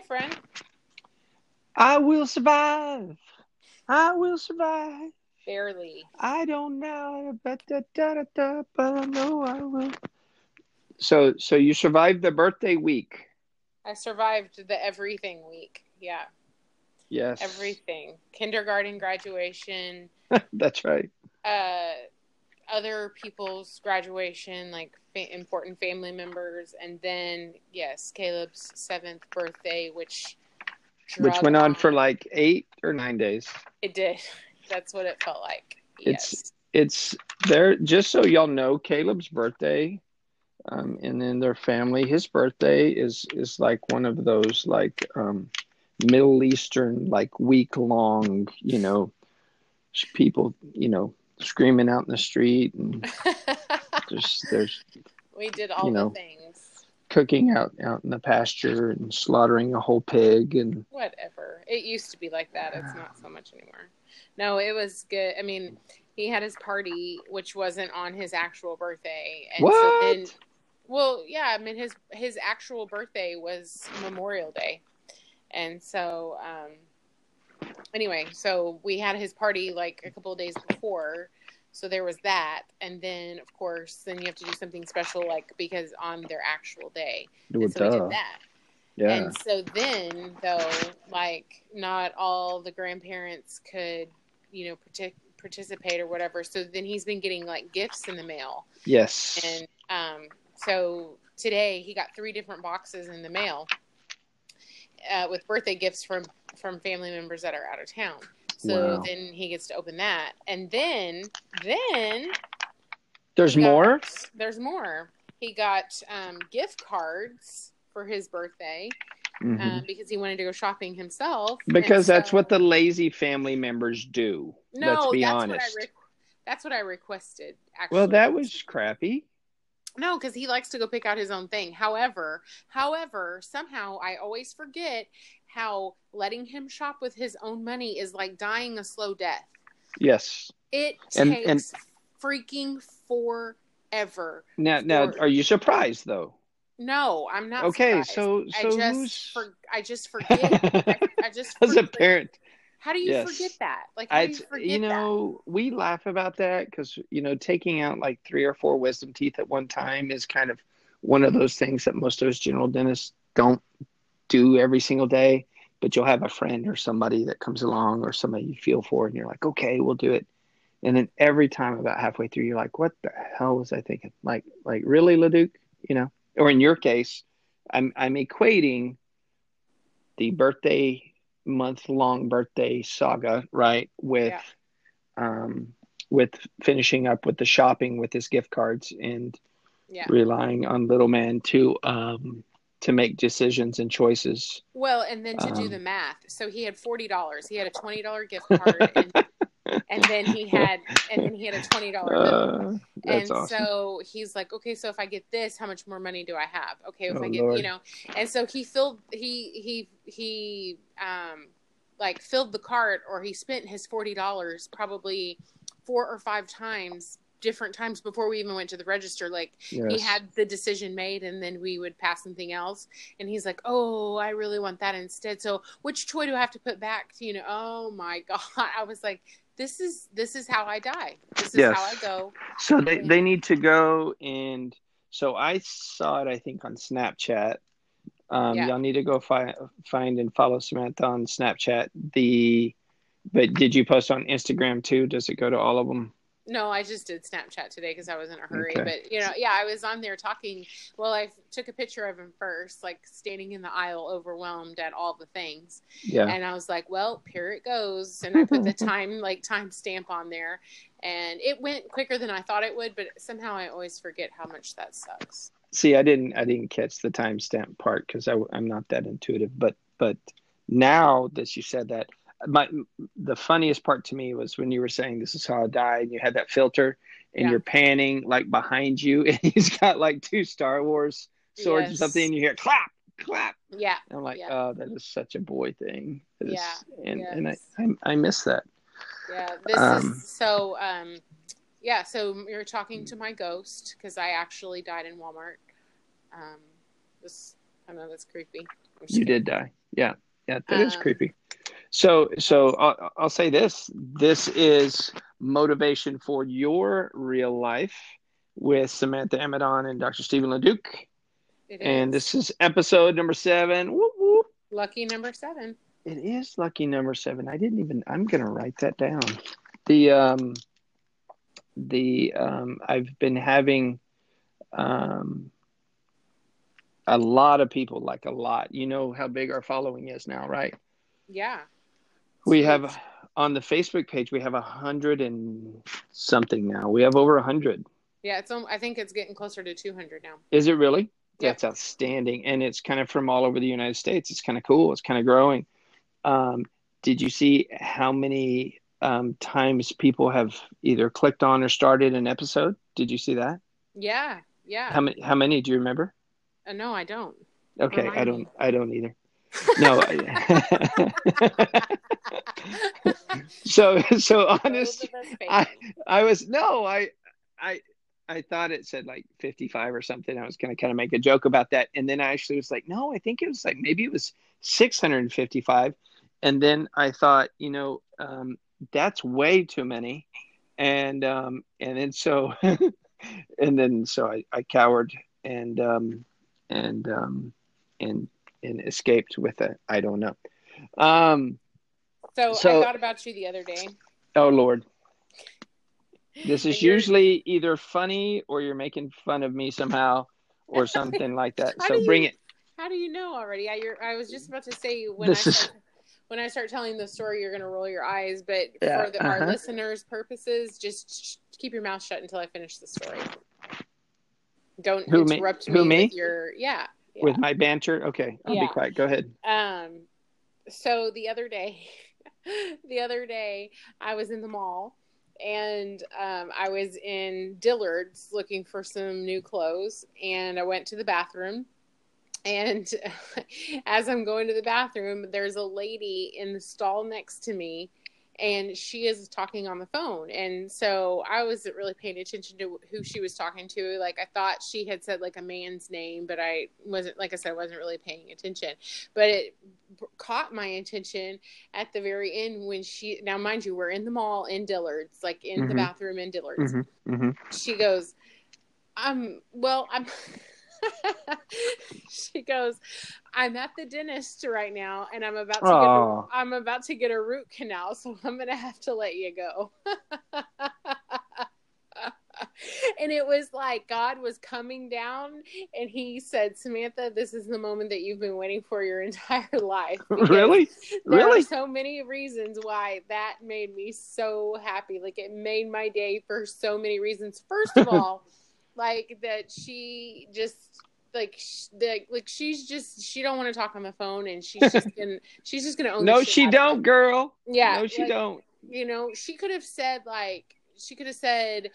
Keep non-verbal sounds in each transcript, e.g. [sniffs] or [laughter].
Hey, friend. I will survive. I will survive. Barely. I don't know, but da, da, da, da, but I know I will. So, so you survived the birthday week. I survived the everything week. Yeah, Yes, everything. Kindergarten graduation, [laughs] That's right. uh, other people's graduation, like fa- important family members, and then yes, Caleb's seventh birthday, which Which went on for like eight or nine days. it did. [laughs] That's what it felt like. It's- Yes. It's there. Just so y'all know, Caleb's birthday, um, and then their family. His birthday is is like one of those like um, Middle Eastern like week long. You know, people. You know, screaming out in the street and [laughs] there's there's we did all you know. the things. cooking out out in the pasture and slaughtering a whole pig and Whatever. It used to be like that. It's not so much anymore. No, it was good. I mean, he had his party, which wasn't on his actual birthday, and so what? then, well, yeah, I mean his his actual birthday was Memorial Day, and so um, anyway, so we had his party like a couple of days before. So there was that, and then of course, then you have to do something special, like because on their actual day. Well, And so we did that. Yeah. And so then, though, like not all the grandparents could, you know, partic- participate or whatever. So then he's been getting like gifts in the mail, yes. and um, so today he got three different boxes in the mail uh, with birthday gifts from from family members that are out of town. So Wow. then he gets to open that, and then then There's he got- more? There's more. He got um, gift cards for his birthday Mhm. um, because he wanted to go shopping himself. because that's what the lazy family members do. no, Let's be that's honest. What I re- that's what I requested. Actually, well, that was crappy. No, because he likes to go pick out his own thing. However, however, somehow I always forget how letting him shop with his own money is like dying a slow death. Yes. It And- takes and- freaking forever. Now, now, are you surprised though? No, I'm not. Okay, surprised. so I so just who's for, I just [laughs] forget. I, I just as a parent? How do you yes. forget that? Like, how I, do you forget you know, we laugh about that because you know, taking out like three or four wisdom teeth at one time is kind of one of those things that most of us general dentists don't do every single day. But you'll have a friend or somebody that comes along or somebody you feel for, and you're like, okay, we'll do it. And then every time, about halfway through, you're like, what the hell was I thinking? Like, like really, Leduc? You know, or in your case, I'm I'm equating the birthday month long birthday saga, right? With Yeah. um with finishing up with the shopping with his gift cards and Yeah. relying on little man to um to make decisions and choices. Well, and then to do Um, the math, so he had forty dollars. He had a twenty dollar gift card, and, [laughs] and then he had, and then he had a twenty dollar bill. Uh, and awesome. so he's like, okay, so if I get this, how much more money do I have? Okay, if Oh, I get, Lord. you know, and so he filled, he he he um like filled the cart, or he spent his forty dollars probably four or five times, different times before we even went to the register. Like he had the decision made and then we would pass something else and he's like oh i really want that instead so which toy do i have to put back to you know oh my [laughs] god i was like this is this is how i die this is Yes. how i go So they, they need to go and so I saw it I think on Snapchat. Um, Yeah. Y'all need to go find find and follow Samantha on Snapchat. The but did you post on Instagram too? Does it go to all of them? No i just did snapchat today because i was in a hurry Okay. but you know yeah i was on there talking well i took a picture of him first like standing in the aisle overwhelmed at all the things Yeah. and I was like, well, here it goes. And I put the [laughs] time, like time stamp on there and it went quicker than I thought it would, but somehow I always forget how much that sucks. See, I didn't I didn't catch the timestamp part because I'm not that intuitive. But but now that you said that, my the funniest part to me was when you were saying this is how I died. And you had that filter, and Yeah. you're panning like behind you, [laughs] and he's got like two Star Wars swords or something, and you hear clap clap. Yeah. And I'm like, Yeah. oh, that is such a boy thing. That is- Yeah, and and I. I I miss that. Yeah. This Um, is so, um, yeah. So you're talking to my ghost because I actually died in Walmart. Um, this I know that's creepy. You did die. Yeah, yeah, that is Um, creepy. So, so I'll, I'll say this: this is motivation for your real life with Samantha Amadon and Dr. Stephen LeDuc, It and this is episode number seven. Whoop, whoop. lucky number seven. It is lucky number seven. I didn't even. I'm gonna write that down. The um, the um, I've been having um, a lot of people, like a lot. You know how big our following is now, right? Yeah. We have on the Facebook page. We have a hundred and something now. We have over a hundred. Yeah, it's. I think it's getting closer to 200 now. Is it really? Yep. That's outstanding, and it's kind of from all over the United States. It's kind of cool. It's kind of growing. Um, did you see how many um, times people have either clicked on or started an episode? Did you see that? Yeah. Yeah. How many? How many? Do you remember? Uh, no, I don't. Okay, Remind I don't. I don't either. No. I- [laughs] so so honest. I I was no. I I I thought it said like 55 or something. I was going to kind of make a joke about that. And then I actually was like, no, I think it was like maybe it was 655. And then I thought, you know, um, that's way too many. And um, and then so [laughs] and then so I, I cowered and um, and um, and and escaped with it. I don't know. Um, So, So- I thought about you the other day. oh Lord. This is usually either funny or you're making fun of me somehow or something like that. [laughs] So do bring you- it. How do you know already? I, you're, I was just about to say when This I is- start, when I start telling the story, you're going to roll your eyes. But Yeah, for the, our uh-huh. listeners' purposes, just sh- keep your mouth shut until I finish the story. Don't Who, me? interrupt Who, me, me? with your yeah. yeah. With my banter. Okay, I'll Yeah. be quiet. Go ahead. Um, so the other day, [laughs] the other day, I was in the mall and um, I was in Dillard's looking for some new clothes, and I went to the bathroom. And [laughs] as I'm going to the bathroom, there's a lady in the stall next to me, and she is talking on the phone. And so I wasn't really paying attention to who she was talking to. Like I thought she had said like a man's name, but I wasn't. Like I said, I wasn't really paying attention. But it caught my attention at the very end when she. Now, mind you, we're in the mall in Dillard's, like in the Mhm. bathroom in Dillard's. hmm hmm She goes, "I'm well. I'm." [laughs] [laughs] she goes, "I'm at the dentist right now, and I'm about to get a. I'm about to get a root canal, so I'm gonna have to let you go." [laughs] and it was like God was coming down, and He said, "Samantha, this is the moment that you've been waiting for your entire [laughs] life." Because Really? there Really? are so many reasons why that made me so happy. Like it made my day for so many reasons. First of all, like that she just like the, like she's just she don't want to talk on the phone and she's just [laughs] gonna she's just gonna own No, she don't, it. girl. Yeah, No, she like, don't. You know, she could have said like she could have said.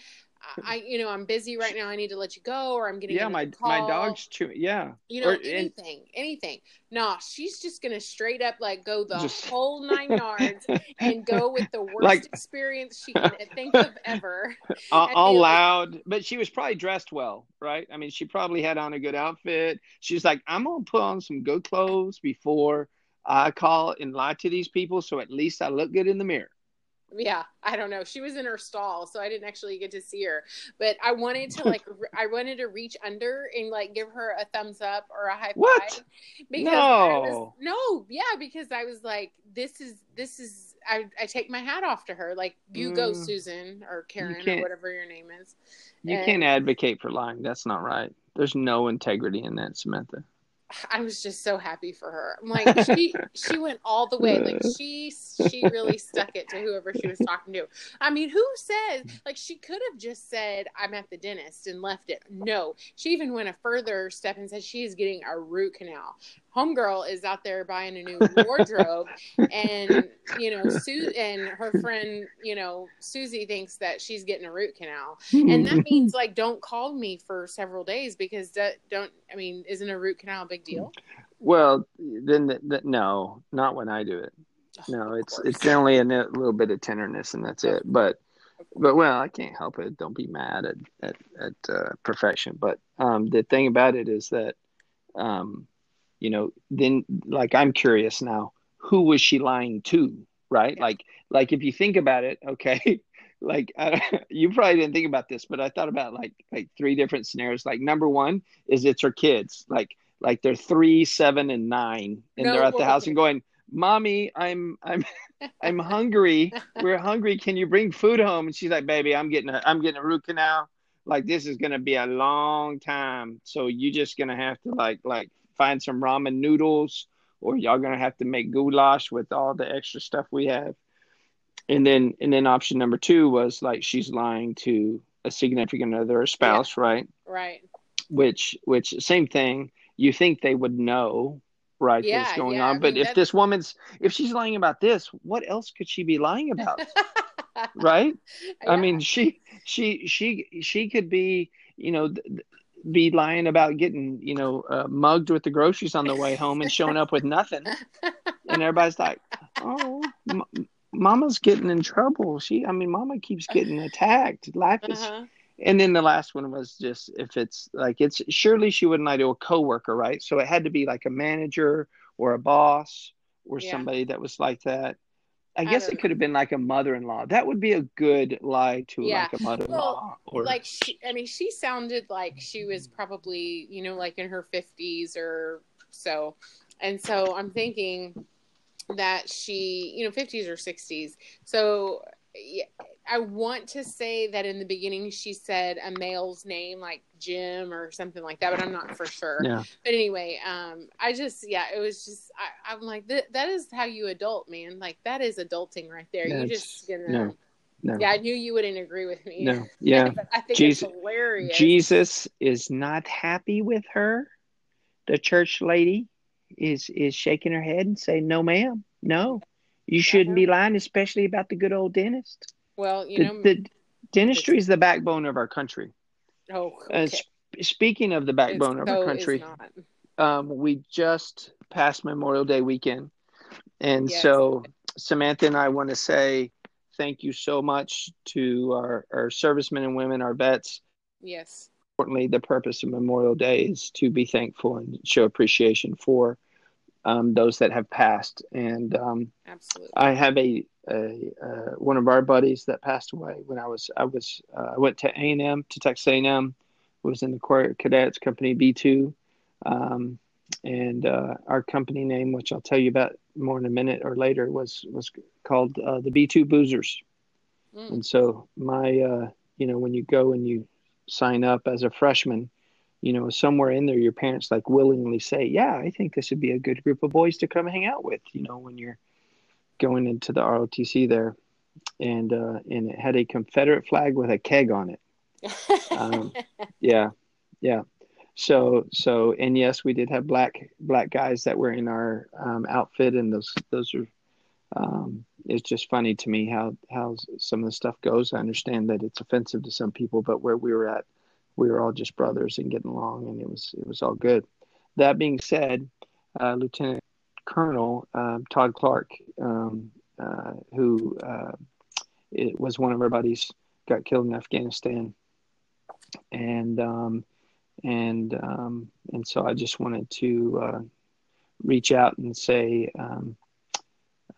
I, you know, I'm busy right now. I need to let you go, or I'm getting Yeah, my another my dog's chewing. Yeah. you know, Or- and- anything, anything. Nah, she's just gonna straight up like go the Just- [laughs] whole nine yards and go with the worst Like- experience she can think of ever. [laughs] all, all loud, but she was probably dressed well, right? I mean, she probably had on a good outfit. She's like, I'm gonna put on some good clothes before I call and lie to these people, so at least I look good in the mirror. Yeah, I don't know. She was in her stall, so I didn't actually get to see her. But I wanted to like, re- [laughs] I wanted to reach under and like give her a thumbs up or a high five. What? Because I was, No. no, yeah, because I was like, this is this is. I I take my hat off to her. Like you go, Mm. Susan or Karen or whatever your name is. You And- can't advocate for lying. That's not right. There's no integrity in that, Samantha. I was just so happy for her. I'm like she she [laughs] went all the way. Like she she really [laughs] stuck it to whoever she was talking to. I mean, who says like she could have just said I'm at the dentist and left it. No, she even went a further step and said she is getting a root canal. Homegirl is out there buying a new wardrobe, [laughs] and you know Sue and her friend, you know Susie thinks that she's getting a root canal and that [laughs] means like don't call me for several days because that don't i mean isn't a root canal a big deal well, then th- th- no, not when I do it. No, Of it's it's only a little bit of tenderness and that's it. But but well, I can't help it. Don't be mad at at, at uh, perfection. But um, the thing about it is that um, you know, then like I'm curious now, who was she lying to, right? Yeah. Like like if you think about it, okay, [laughs] like I, [laughs] you probably didn't think about this, but I thought about like like three different scenarios. Like number one is it's her kids, like like they're three, seven, and nine, and No, they're at the house and going, "Mommy, I'm I'm [laughs] I'm hungry. We're hungry. Can you bring food home?" And she's like, "Baby, I'm getting a I'm getting a root canal. Like this is gonna be a long time. So you just gonna have to like like find some ramen noodles, or y'all gonna have to make goulash with all the extra stuff we have." And then and then option number two was like she's lying to a significant other, a spouse, right? Right. which which same thing you think they would know right Yeah, what's going yeah, I on but mean, if that's- this woman's if she's lying about this what else could she be lying about [laughs] right i mean she she she she could be you know th- be lying about getting you know uh, mugged with the groceries on the way home and showing up with nothing and everybody's like oh m- mama's getting in trouble she i mean mama keeps getting attacked life is Uh-huh. and then the last one was just if it's like it's surely she wouldn't lie to a coworker, right? So it had to be like a manager or a boss or Yeah. somebody that was like that. I I guess it could have been like a mother-in-law. That would be a good lie to Yeah. like a mother-in-law or like she, I mean, she sounded like she was probably, you know, like in her fifties or so, and so I'm thinking that she, you know, fifties or sixties. So I want to say that in the beginning she said a male's name like Jim or something like that, but I'm not for sure. yeah. But anyway, um, I just yeah, it was just I, I'm like that. That is how you adult, man. Like that is adulting right there. you just gonna. no, No. Yeah, I knew you wouldn't agree with me. No. [laughs] Yeah. I think Jesus- it's hilarious. Jesus is not happy with her. The church lady is is shaking her head and saying, "No, ma'am. No. You shouldn't be lying, especially about the good old dentist." Well, you the, know. the dentistry is the backbone of our country. oh, Uh, sp- speaking of the backbone of our country, um, we just passed Memorial Day weekend, and Yes. so Samantha and I want to say thank you so much to our, our servicemen and women, our vets. Yes. Importantly, the purpose of Memorial Day is to be thankful and show appreciation for um, those that have passed. And um, Absolutely. I have a, a uh, one of our buddies that passed away when I was I was uh, I went to A and M to Texas A and M, was in the Corps Cadets Company B two, um, and uh, our company name, which I'll tell you about more in a minute or later, was was called uh, the B two Boozers. Mm. And so my uh, you know when you go and you sign up as a freshman. You know, somewhere in there, your parents like willingly say, "Yeah, I think this would be a good group of boys to come hang out with." You know, when you're going into the ROTC there, and uh, and it had a Confederate flag with a keg on it. Um, [laughs] Yeah, yeah. So so and yes, we did have black black guys that were in our um, outfit, and those those are. Um, it's just funny to me how how some of the stuff goes. I understand that it's offensive to some people, but where we were at, we were all just brothers and getting along, and it was it was all good. That being said, uh, Lieutenant Colonel um, Todd Clark, um, uh, who uh, it was one of our buddies, got killed in Afghanistan, and um, and um, and so I just wanted to uh, reach out and say, um,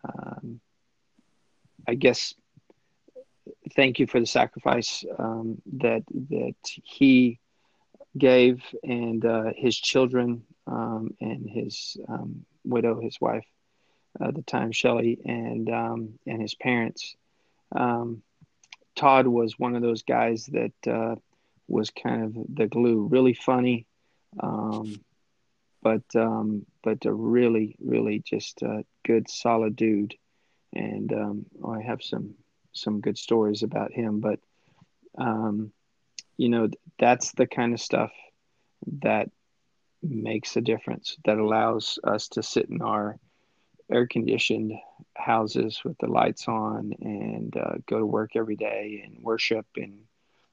um, I guess, thank you for the sacrifice um, that that he gave and uh, his children um, and his um, widow, his wife at the time, Shelley, and um, and his parents. Um, Todd was one of those guys that uh, was kind of the glue, really funny, um, but but a really really just a good solid dude, and I have some some good stories about him, but um, you know that's the kind of stuff that makes a difference that allows us to sit in our air conditioned houses with the lights on and uh, go to work every day and worship and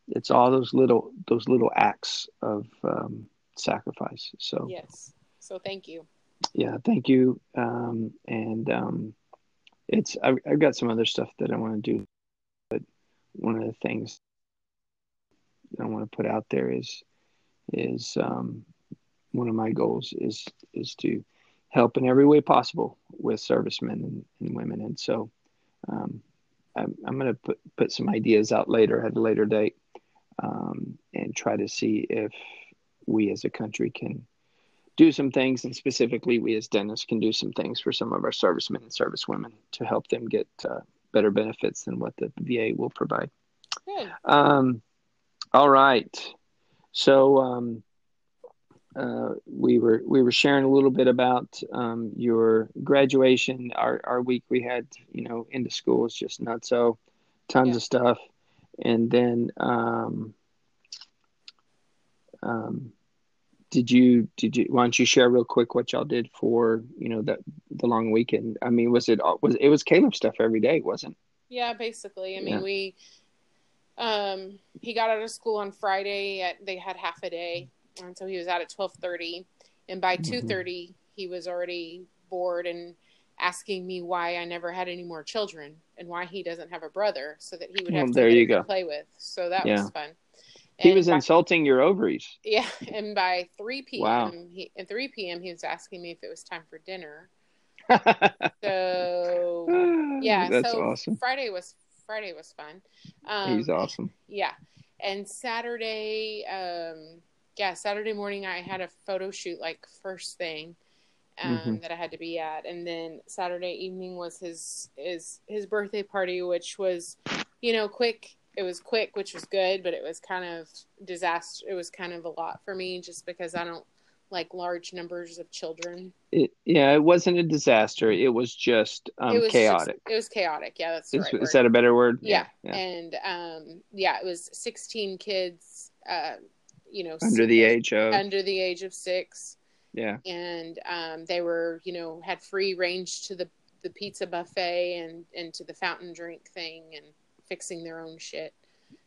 it's all those little those little acts of um, sacrifice so yes. So thank you. yeah thank you um, and um, it's I've, I've got some other stuff that i want to do but one of the things i want to put out there is is um, one of my goals is is to help in every way possible with servicemen and, and women. And so um, I'm, I'm going to put put some ideas out later at a later date um, and try to see if we as a country can do some things, and specifically we as dentists can do some things for some of our servicemen and servicewomen to help them get uh, better benefits than what the VA will provide. Good. Um, all right. So um, uh, we were we were sharing a little bit about um, your graduation. Our our week we had you know into school is just not so tons Yeah. of stuff, and then um, um, did you did you why don't you share real quick what y'all did for you know that the long weekend? I mean, was it was it was Caleb stuff every day, wasn't? Yeah, basically. I mean, Yeah. we um he got out of school on Friday at they had half a day. And so he was out at 12:30 and by Mhm. 2:30 he was already bored and asking me why I never had any more children and why he doesn't have a brother so that he would have Well, there you to go. play with. So that Yeah. was fun. He And was by- insulting your ovaries. Yeah, and by 3 p.m. Wow. he at 3 p.m. he was asking me if it was time for dinner. [laughs] So yeah, that's so awesome. Friday was Friday was fun. Um, He's awesome. Yeah, and Saturday, um, yeah, Saturday morning I had a photo shoot like first thing um, Mhm. that I had to be at, and then Saturday evening was his his his birthday party, which was, you know, quick. It was quick, which was good, but it was kind of disaster. It was kind of a lot for me just because I don't like large numbers of children. It, yeah, it wasn't a disaster. It was just um, it was chaotic. Just, it was chaotic. Yeah, that's is, right is that a better word? yeah. yeah. and um yeah it was 16 kids uh you know Under the age of under the age of six yeah, and um they were you know had free range to the the pizza buffet and and to the fountain drink thing and fixing their own shit.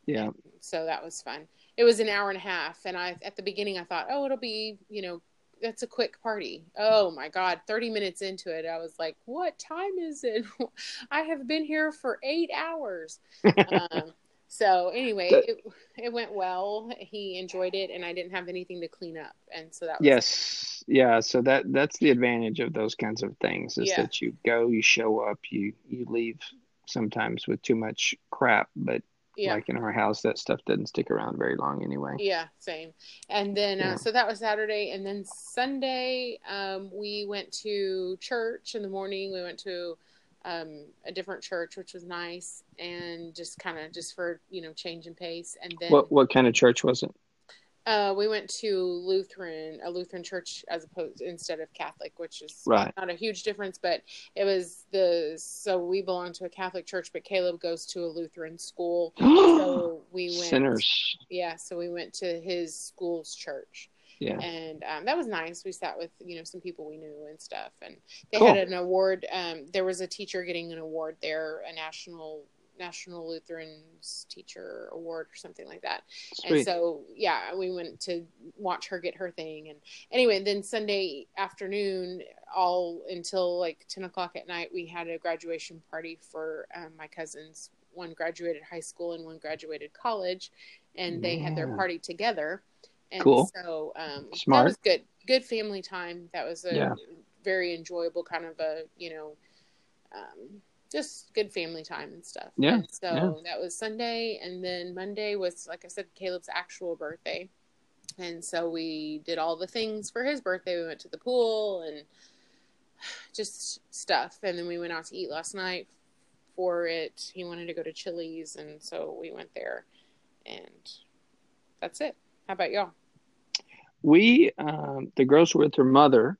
Yeah, And so that was fun. It was an hour and a half and i at the beginning i thought oh it'll be you know that's a quick party. Oh my god 30 minutes into it i was like what time is it? [laughs] I have been here for eight hours. [laughs] Um, so anyway it, it went well. He enjoyed it and i didn't have anything to clean up and so that was yes, yeah. So that that's the advantage of those kinds of things is Yeah. that you go, you show up, you you leave sometimes with too much crap, but yeah like in our house, that stuff doesn't stick around very long anyway. Yeah, same. And then, Yeah. uh, so that was Saturday. And then Sunday, um, we went to church in the morning. We went to um, a different church, which was nice. And just kind of just for, you know, change in pace. And then What what kind of church was it? Uh, we went to Lutheran, a Lutheran church as opposed instead of Catholic, which is Right. not a huge difference, but it was the, so we belong to a Catholic church, but Caleb goes to a Lutheran school. [gasps] So we went, Sinners. yeah, so we went to his school's church Yeah. and um, that was nice. We sat with you know some people we knew and stuff, and they Cool. had an award. Um, there was a teacher getting an award there, a national National Lutherans Teacher Award or something like that. And so yeah, we went to watch her get her thing, and anyway, then Sunday afternoon, all until like ten o'clock at night, we had a graduation party for um, my cousins. One graduated high school and one graduated college, and they had their party together. And Cool. so um, that was good. Good family time. That was a Yeah. very enjoyable kind of a you know, um, just good family time and stuff. Yeah, And so yeah. that was Sunday, and then Monday was like I said, Caleb's actual birthday, and so we did all the things for his birthday. We went to the pool and [sighs] just stuff, and then we went out to eat last night for it. He wanted to go to Chili's, and so we went there, and that's it. How about y'all? we um, the girls were with her mother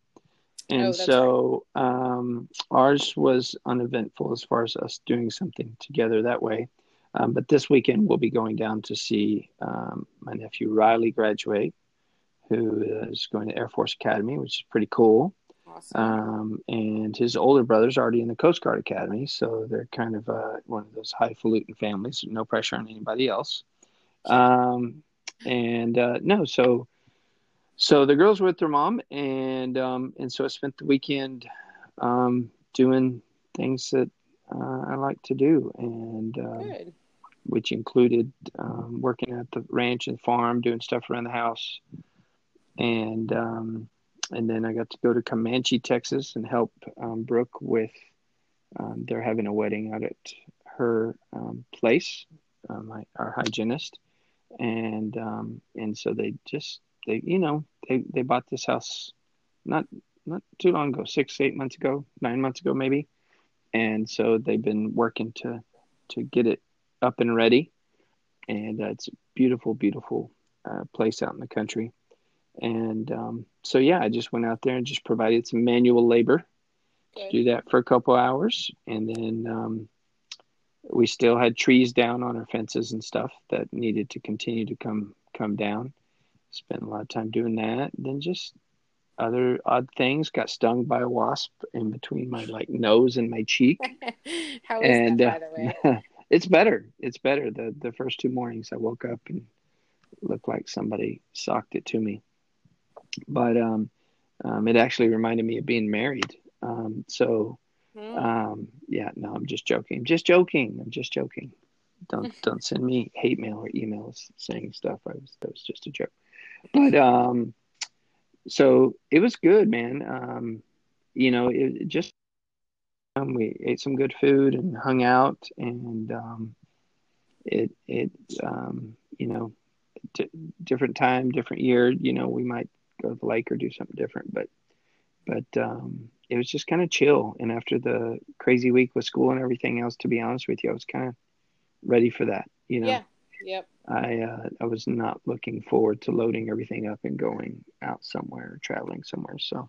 and Oh, so um, ours was uneventful as far as us doing something together that way. Um, but this weekend we'll be going down to see um, my nephew riley graduate who is going to air force academy which is pretty cool. Awesome. um, and his older brother's already in the coast guard academy so they're kind of uh, one of those highfalutin families no pressure on anybody else. Um, and uh, no so so the girls were with their mom and um, and so i spent the weekend um, doing things that uh, i like to do and Good. which included um, working at the ranch and farm doing stuff around the house and um, and then I got to go to Comanche, Texas, and help um, Brooke with. Um, they're having a wedding out at her um, place, uh, my our hygienist, and um, and so they just they you know they they bought this house not not too long ago, six eight months ago, nine months ago maybe, and so they've been working to to get it up and ready, and uh, it's a beautiful beautiful uh, place out in the country and um, so, yeah, I just went out there and just provided some manual labor to do that for a couple hours. And then um, we still had trees down on our fences and stuff that needed to continue to come come down. Spent a lot of time doing that. Then just other odd things. Got stung by a wasp in between my like nose and my cheek. [laughs] How is and, that, by uh, the way? [laughs] it's better. It's better. The the first two mornings I woke up and looked like somebody socked it to me but um, um, it actually reminded me of being married. Um, so, hmm. um, yeah, no, I'm just joking. Just joking. I'm just joking. Don't [laughs] don't send me hate mail or emails saying stuff. I was that was just a joke. But um, so it was good, man. Um, you know, it, it just um, we ate some good food and hung out, and um, it it um, you know, different time, different year. You know, we might go to the lake or do something different. But but um, it was just kind of chill. And after the crazy week with school and everything else, to be honest with you, I was kind of ready for that. You know. Yeah. Yep. I uh, I was not looking forward to loading everything up and going out somewhere, traveling somewhere. So,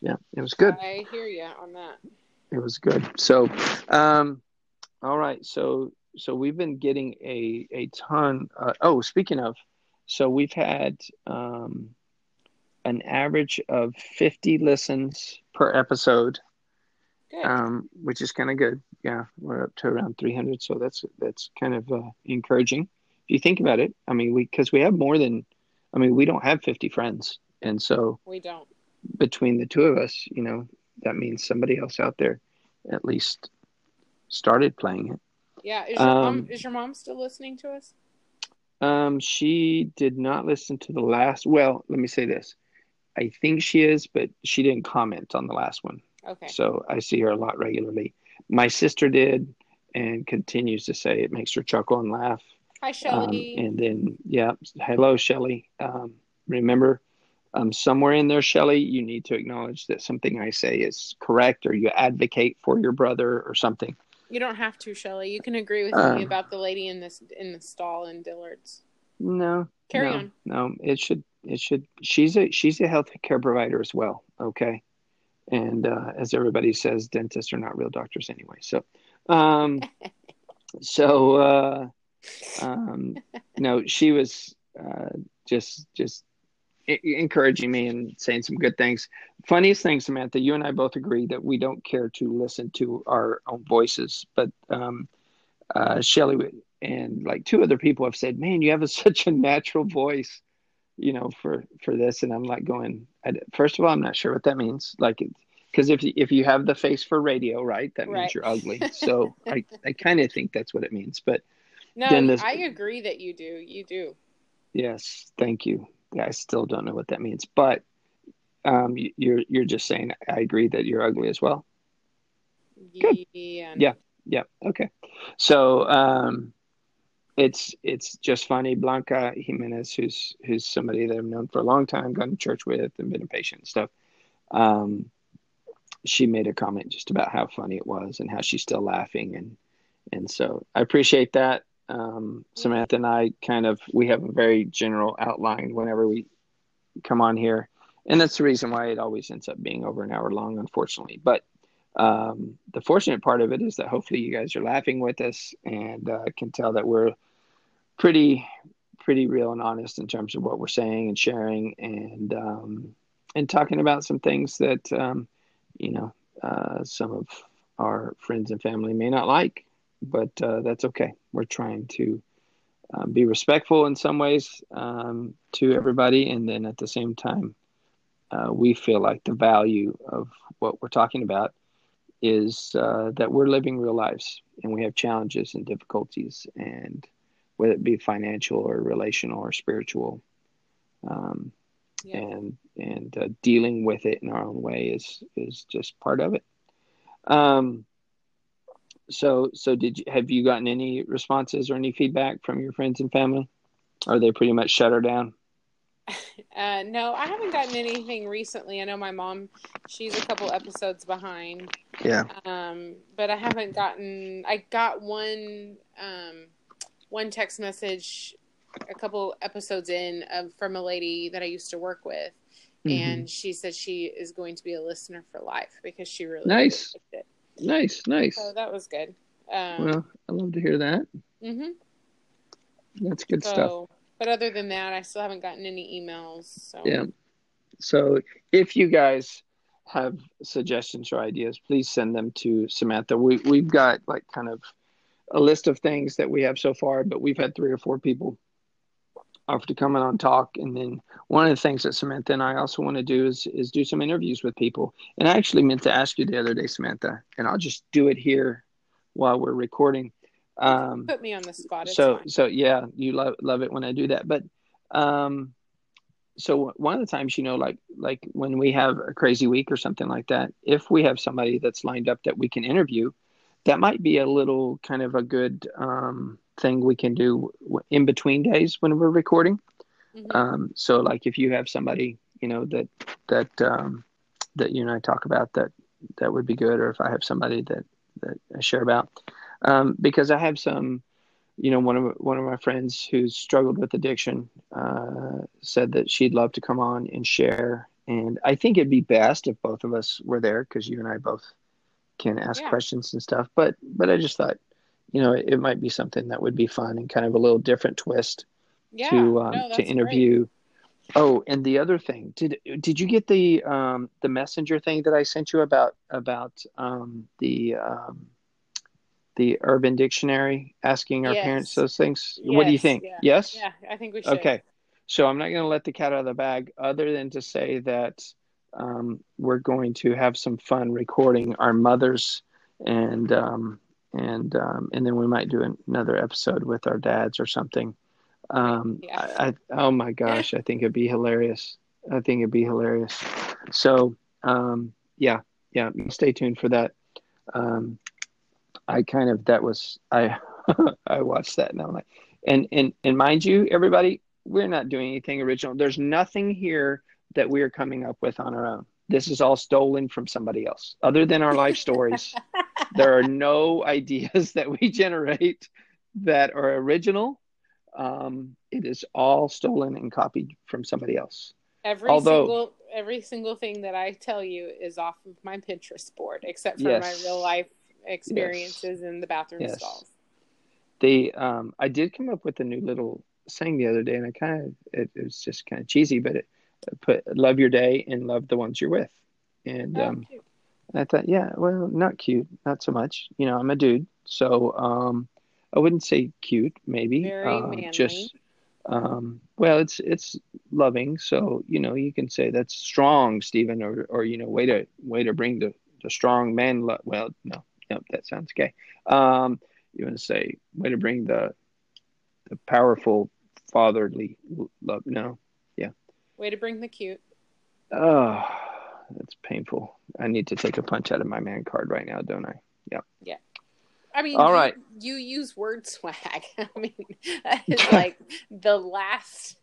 yeah, it was good. I hear you on that. It was good. So, um, all right. So so we've been getting a a ton. Uh, oh, speaking of, so we've had um, an average of 50 listens per episode, um, which is kind of good. Yeah, we're up to around 300, so that's that's kind of uh, encouraging. If you think about it, I mean, we because we have more than, I mean, we don't have 50 friends, and so we don't. Between the two of us, you know, that means somebody else out there at least started playing it. Yeah, is your um, mom is your mom still listening to us? Um, she did not listen to the last. Well, let me say this: I think she is, but she didn't comment on the last one. Okay. So I see her a lot regularly. My sister did and continues to say it makes her chuckle and laugh. Hi, Shelly. Um, and then, yeah, hello, Shelly. Um, remember, um, somewhere in there, Shelly, you need to acknowledge that something I say is correct or you advocate for your brother or something. You don't have to, Shelly. You can agree with me about the lady in this in the stall in Dillard's. No. Carry no, on. No, it should it should she's a she's a health care provider as well okay and uh, as everybody says dentists are not real doctors anyway so um [laughs] so uh um no she was uh just just encouraging me and saying some good things funniest thing samantha you and i both agree that we don't care to listen to our own voices but um uh shelly and like two other people have said man you have a, [laughs] such a natural voice you know, for for this, and I'm like going. I, first of all, I'm not sure what that means. Like, because if if you have the face for radio, right, that means you're ugly. [laughs] So I I kind of think that's what it means. But no, this, I agree that you do. You do. Yes, thank you. I still don't know what that means, but um, you're you're just saying I agree that you're ugly as well. Good. Yeah. Yeah. Yeah. Okay. So um, it's it's just funny. Blanca Jimenez, who's who's somebody that I've known for a long time, gone to church with, and been a patient and stuff. Um, she made a comment just about how funny it was and how she's still laughing, and and so I appreciate that. Um, Samantha and I kind of we have a very general outline whenever we come on here, and that's the reason why it always ends up being over an hour long, unfortunately. But um, the fortunate part of it is that hopefully you guys are laughing with us and uh, can tell that we're pretty pretty real and honest in terms of what we're saying and sharing and um, and talking about some things that um, you know uh, some of our friends and family may not like, but uh, that's okay. We're trying to um, be respectful in some ways um, to everybody, and then at the same time, uh, we feel like the value of what we're talking about is uh, that we're living real lives and we have challenges and difficulties and whether it be financial or relational or spiritual. Um, Yeah. and and uh, dealing with it in our own way is is just part of it. Um, so so did you have you gotten any responses or any feedback from your friends and family? Are they pretty much shut her down? [laughs] Uh, no, I haven't gotten anything recently. I know my mom, she's a couple episodes behind. Yeah. Um, but I haven't gotten. I got one um, one text message a couple episodes in of from a lady that I used to work with, Mhm. and she said she is going to be a listener for life because she really Nice. liked it. Nice, nice. So that was good. Um, Well, I love to hear that. mhm. That's good So, stuff. but other than that, I still haven't gotten any emails. So Yeah. So if you guys have suggestions or ideas, please send them to Samantha. We we've got like kind of a list of things that we have so far, but we've had three or four people offer to come in on talk. And then one of the things that Samantha and I also want to do is is do some interviews with people. And I actually meant to ask you the other day, Samantha, and I'll just do it here while we're recording. Um, put me on the spot. So fine. so yeah you love love it when i do that but um so one of the times you know like like when we have a crazy week or something like that if we have somebody that's lined up that we can interview that might be a little kind of a good um thing we can do in between days when we're recording Mhm. um so like if you have somebody you know that that um that you and i talk about that that would be good or if i have somebody that that i share about um because i have some you know one of one of my friends who's struggled with addiction uh said that she'd love to come on and share and i think it'd be best if both of us were there because you and i both can ask Yeah. questions and stuff but but i just thought you know it, it might be something that would be fun and kind of a little different twist yeah, to um, no, to that's great. interview. Oh, and the other thing, did did you get the um, the messenger thing that I sent you about about um, the um, the Urban Dictionary asking our Yes. parents those things? what do you think? yeah. Yes. Yeah, I think we should. Okay. So I'm not going to let the cat out of the bag, other than to say that um, we're going to have some fun recording our mothers, and um, and um, and then we might do another episode with our dads or something. Um, Yeah. I, I, oh my gosh, I think it'd be hilarious. I think it'd be hilarious. So um, yeah, yeah. Stay tuned for that. Um, I kind of that was I [laughs] I watched that and I'm like, and and and mind you, everybody, we're not doing anything original. There's nothing here that we are coming up with on our own. This is all stolen from somebody else. Other than our life stories, there are no [laughs] ideas that we generate that are original. Um, it is all stolen and copied from somebody else. Every Although- single every single thing that I tell you is off of my Pinterest board, except for Yes. my real life experiences in the bathroom Yes. stalls. the um I did come up with a new little saying the other day, and I kind of it, it was just kind of cheesy, but it put love your day and love the ones you're with, and um. I thought, yeah, well, not cute, not so much. You know, I'm a dude, so um, I wouldn't say cute, maybe. Very um. Just um, well, it's it's loving, so you know, you can say that's strong, Stephen, or or you know, way to way to bring the the strong man. Lo- well, no, no, that sounds gay. Um, you want to say way to bring the the powerful fatherly love? No, Way to bring the cute. oh, that's painful. I need to take a punch out of my man card right now, don't I? Yeah. Yeah. I mean, All you, right. you use word swag. [laughs] I mean, that is like the last,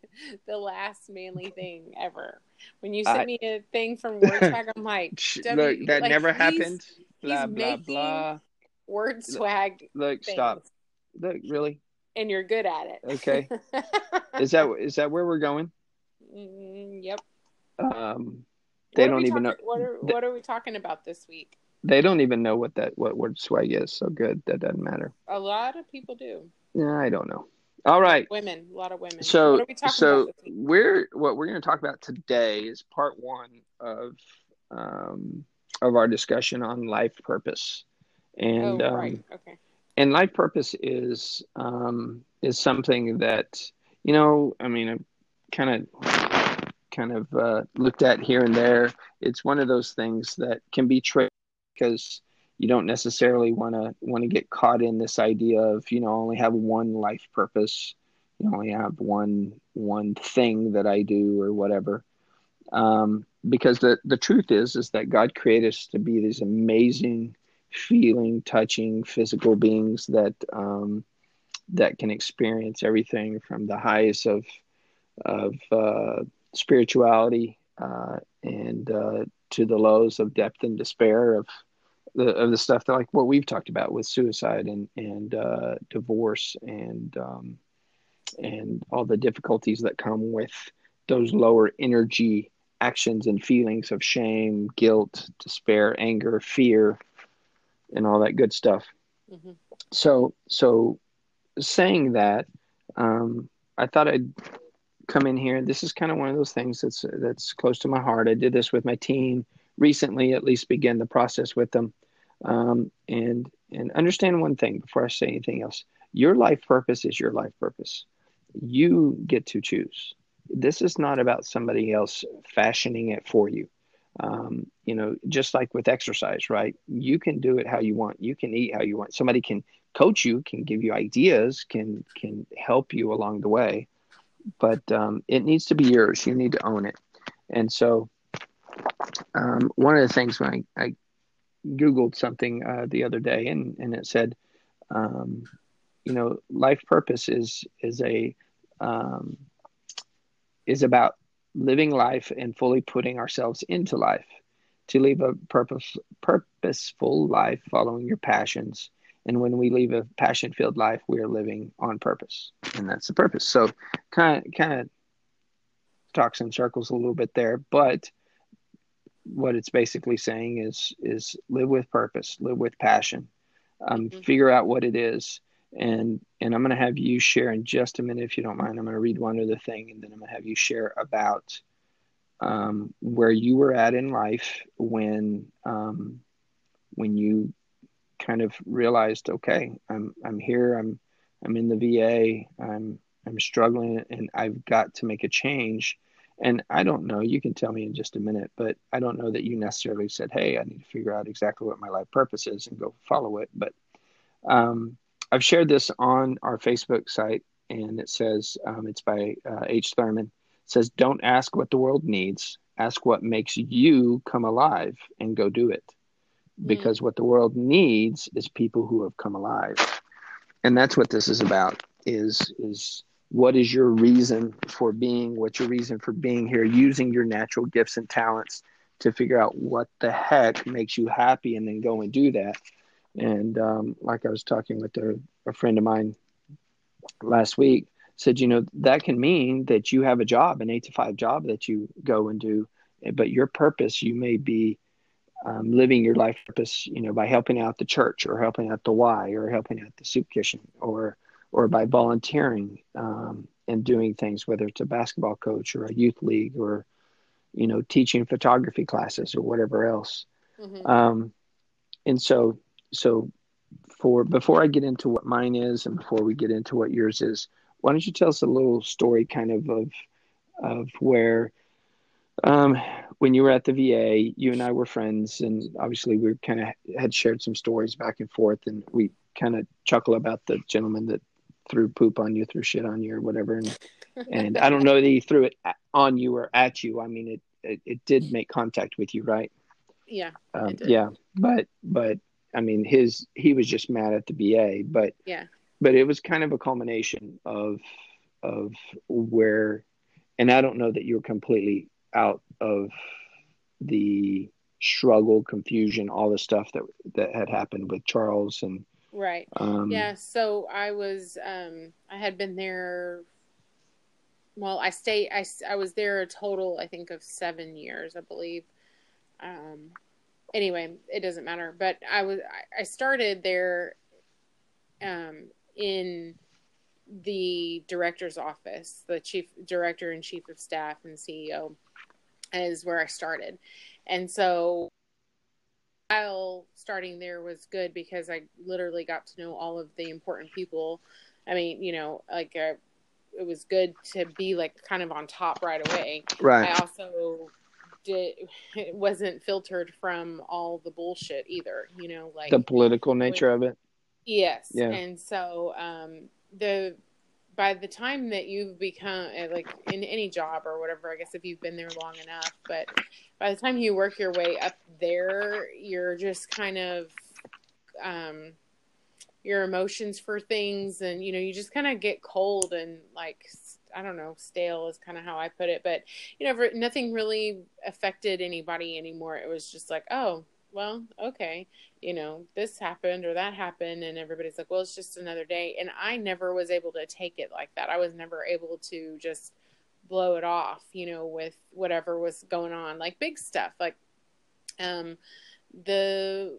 the last manly thing ever. When you sent I- me a thing from word [laughs] swag, I'm like, W- Look, that like, never he's- happened. Blah he's blah blah. word swag Look, things, stop. Look, really? and you're good at it. Okay. [laughs] Is that is that where we're going? Mm, yep. Um, They What don't even know- What are, they- what are we talking about this week? they don't even know what that what word swag is. So good that doesn't matter. A lot of people do. Yeah, I don't know. All right. Women, a lot of women. So what are we talking so we're what we're going to talk about today is part one of um, of our discussion on life purpose, and oh, um. Okay. and life purpose is um, is something that you know I mean kind of kind of uh, looked at here and there. It's one of those things that can be tricky because you don't necessarily want to want to get caught in this idea of you know only have one life purpose. You only have one one thing that I do or whatever. Um, because the, the truth is is that God created us to be these amazing, feeling, touching, physical beings that um, that can experience everything from the highs of of uh, spirituality uh, and uh, to the lows of depth and despair of the of the stuff that like what we've talked about with suicide and and uh, divorce and um, and all the difficulties that come with those lower energy actions and feelings of shame, guilt, despair, anger, fear, and all that good stuff. Mm-hmm. So, so saying that, um, I thought I'd come in here. This is kind of one of those things that's that's close to my heart. I did this with my team recently, at least begin the process with them, um, and and understand one thing before I say anything else. Your life purpose is your life purpose. You get to choose this is not about somebody else fashioning it for you. Um, you know, just like with exercise, right? You can do it how you want. You can eat how you want. Somebody can coach you, can give you ideas, can can help you along the way, but um, it needs to be yours. You need to own it. And so, um, one of the things when I, I googled something uh, the other day, and and it said, um, you know, life purpose is is a um, is about living life and fully putting ourselves into life to live a purpose, purposeful life following your passions. And when we leave a passion filled life, we are living on purpose. And that's the purpose. So kind of, kind of talks in circles a little bit there, but what it's basically saying is, is live with purpose, live with passion, um, mm-hmm. figure out what it is and and I'm going to have you share in just a minute if you don't mind. I'm going to read one other thing, and then I'm going to have you share about um, where you were at in life when um, when you kind of realized, okay, I'm I'm here, I'm I'm in the VA, I'm I'm struggling, and I've got to make a change. And I don't know, you can tell me in just a minute, but I don't know that you necessarily said, hey, I need to figure out exactly what my life purpose is and go follow it. But um, I've shared this on our Facebook site, and it says um, it's by uh, H. Thurman. It says, "Don't ask what the world needs. Ask what makes you come alive, and go do it." Mm. Because what the world needs is people who have come alive, and that's what this is about. Is is what is your reason for being? What's your reason for being here? Using your natural gifts and talents to figure out what the heck makes you happy, and then go and do that and um, like I was talking with a, a friend of mine last week, said, you know, that can mean that you have a job, an eight to five job that you go and do, but your purpose, you may be um, living your life purpose, you know, by helping out the church or helping out the Y or helping out the soup kitchen or or by volunteering um, and doing things, whether it's a basketball coach or a youth league or you know teaching photography classes or whatever else. Mm-hmm. Um, and so so for before I get into what mine is and before we get into what yours is, why don't you tell us a little story kind of of of where um, when you were at the VA, you and I were friends, and obviously we kind of had shared some stories back and forth, and we kind of chuckle about the gentleman that threw poop on you, threw shit on you, or whatever. And, and I don't know that he threw it on you or at you. I mean, it it, it did make contact with you, right? Yeah. Um, yeah, but but I mean, his he was just mad at the VA, but yeah, but it was kind of a culmination of of where, and I don't know that you were completely out of the struggle, confusion, all the stuff that that had happened with Charles and right. Um, yeah, so I was um I had been there. Well, I stay. I I was there a total, I think, of seven years, I believe. Um, anyway, it doesn't matter. But I was I started there um, in the director's office, the chief director and chief of staff and CEO is where I started. And so while starting there was good because I literally got to know all of the important people. I mean, you know, like uh, it was good to be like kind of on top right away. Right. I also did it [laughs] wasn't filtered from all the bullshit either you know like the political nature of it yes yeah and so um the by the time that you've become eh, like in any job or whatever, I guess if you've been there long enough, but by the time you work your way up there, you're just kind of um, your emotions for things, and you know, you just kind of get cold and like I don't know, stale is kind of how I put it, but you know, nothing really affected anybody anymore. It was just like, oh, well, okay, you know, this happened or that happened, and everybody's like, well, it's just another day, and I never was able to take it like that. I was never able to just blow it off, you know, with whatever was going on, like big stuff, like um the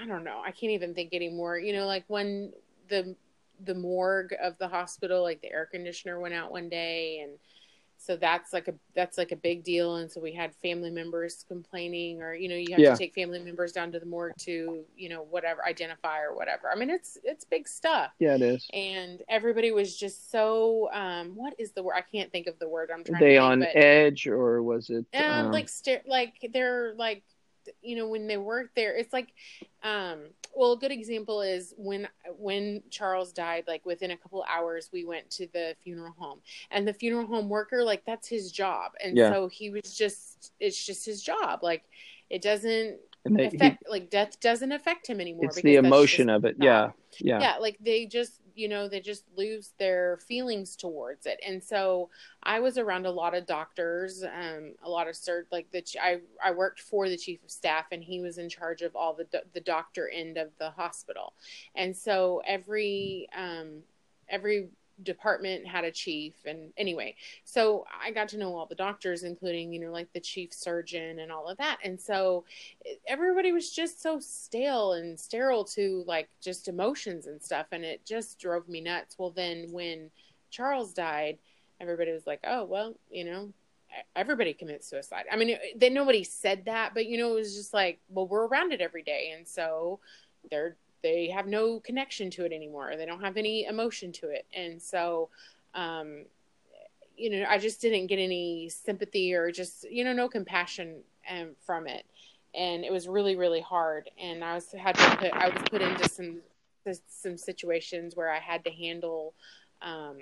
I don't know, I can't even think anymore. You know, like when the the morgue of the hospital, like the air conditioner went out one day and so that's like a that's like a big deal. And so we had family members complaining or you know you have yeah. to take family members down to the morgue to you know whatever identify or whatever. I mean it's it's big stuff. Yeah it is. And everybody was just so um what is the word? I can't think of the word i'm trying they to think, on but, edge or was it um, um like st- like they're like you know when they work there it's like um well a good example is when when charles died like within a couple hours we went to the funeral home. And the funeral home worker like that's his job. And yeah. so he was just it's just his job. Like it doesn't they, affect he, like death doesn't affect him anymore it's the emotion of it. yeah. Yeah. Yeah like they just you know they just lose their feelings towards it. And so i was around a lot of doctors um a lot of cert like the i i worked for the chief of staff and he was in charge of all the the doctor end of the hospital. And so every um every department had a chief and anyway so i got to know all the doctors including you know like the chief surgeon and all of that and so everybody was just so stale and sterile to like just emotions and stuff and it just drove me nuts. Well then when charles died everybody was like oh well you know everybody commits suicide. I mean then nobody said that but you know it was just like well we're around it every day and so they're they have no connection to it anymore. They don't have any emotion to it. And so, um, you know, I just didn't get any sympathy or just, you know, no compassion um, from it. And it was really, really hard. And I was had to put, I was put into some, some situations where I had to handle, um,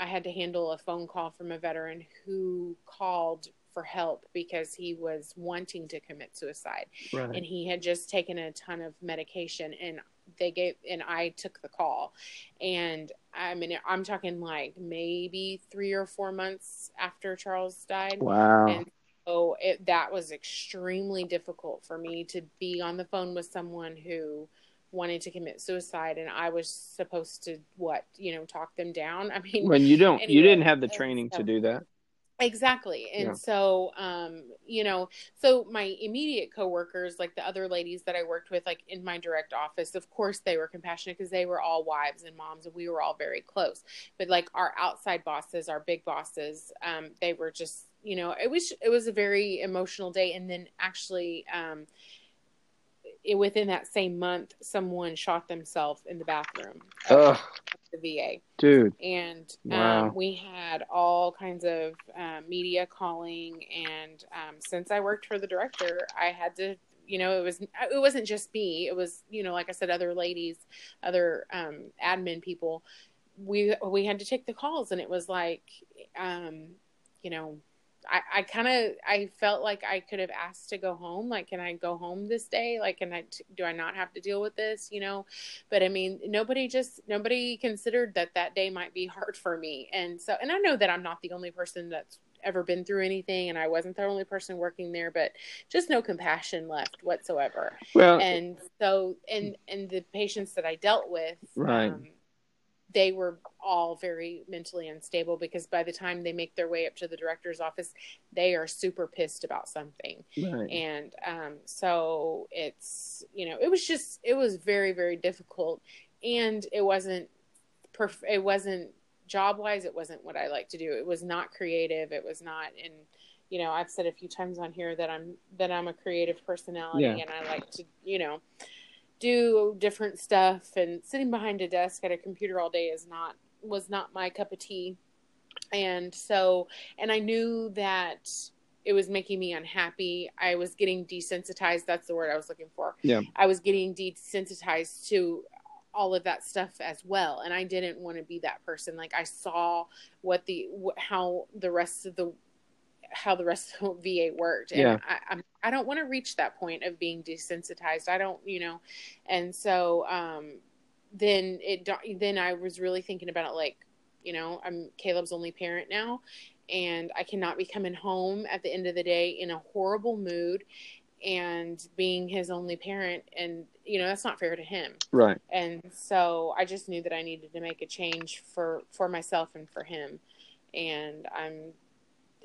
I had to handle a phone call from a veteran who called for help because he was wanting to commit suicide. Right. and he had just taken a ton of medication and they gave and I took the call. And I mean I'm talking like maybe 3 or 4 months after Charles died. Wow. And so it, that was extremely difficult for me to be on the phone with someone who wanted to commit suicide. And I was supposed to what you know talk them down? [laughs] I mean when you don't anyway, you didn't have the training so, to do that Exactly. And yeah. so, um, you know, so my immediate coworkers, like the other ladies that I worked with, like in my direct office, of course they were compassionate because they were all wives and moms and we were all very close. But like our outside bosses, our big bosses, um, they were just, you know, it was, it was a very emotional day. And then actually, um, within that same month, someone shot themselves in the bathroom. Ugh the VA. Dude. And um, wow. we had all kinds of uh, media calling. And um, since I worked for the director, I had to, you know, it was, it wasn't just me. It was, you know, like I said, other ladies, other um, admin people. We, we had to take the calls and it was like, um, you know, I, I kind of I felt like I could have asked to go home. Like, can I go home this day? Like, can I do I not have to deal with this? You know, but I mean, nobody just nobody considered that that day might be hard for me. And so, and I know that I'm not the only person that's ever been through anything, and I wasn't the only person working there, but just no compassion left whatsoever. Well, and so, and and the patients that I dealt with, right. Um, they were all very mentally unstable because by the time they make their way up to the director's office, they are super pissed about something. Right. And um, so it's, you know, it was just, it was very, very difficult. And it wasn't, perf- it wasn't job wise, it wasn't what I like to do. It was not creative. It was not in, you know, I've said a few times on here that I'm, that I'm a creative personality yeah. and I like to, you know, do different stuff and sitting behind a desk at a computer all day is not was not my cup of tea. And so and i knew that it was making me unhappy. I was getting desensitized. That's the word i was looking for. Yeah. I was getting desensitized to all of that stuff as well. And i didn't want to be that person. Like i saw what the how the rest of the how the rest of the va worked. And Yeah. i I'm, i don't want to reach that point of being desensitized. I don't you know? And so um then it then i was really thinking about it like you know i'm caleb's only parent now and i cannot be coming home at the end of the day in a horrible mood and being his only parent. And you know that's not fair to him. Right. and so i just knew that i needed to make a change for for myself and for him. And i'm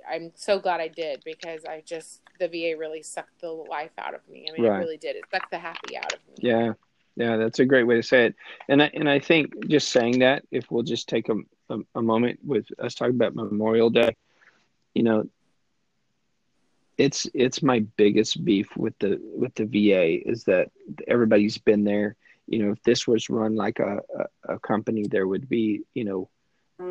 i'm so glad i did because i just the va really sucked the life out of me i mean Right. it really did it sucked the happy out of me Yeah. Yeah, that's a great way to say it. And I, and I think just saying that, if we'll just take a, a, a moment with us talking about Memorial Day, you know, it's it's my biggest beef with the with the VA is that everybody's been there. You know, if this was run like a, a, a company, there would be, you know,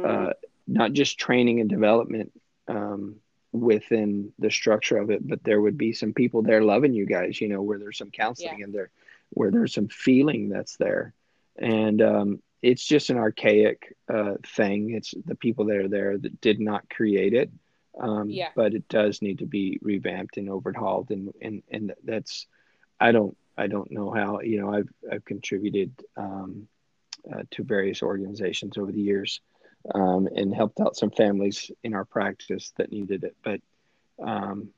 uh, not just training and development um, within the structure of it, but there would be some people there loving you guys, you know, where there's some counseling Yeah. and there, where there's some feeling that's there. And um, it's just an archaic uh, thing. It's the people that are there that did not create it. Um, Yeah. But it does need to be revamped and overhauled. And, and, and that's, I don't, I don't know how, you know, I've, I've contributed um, uh, to various organizations over the years um, and helped out some families in our practice that needed it. But, um,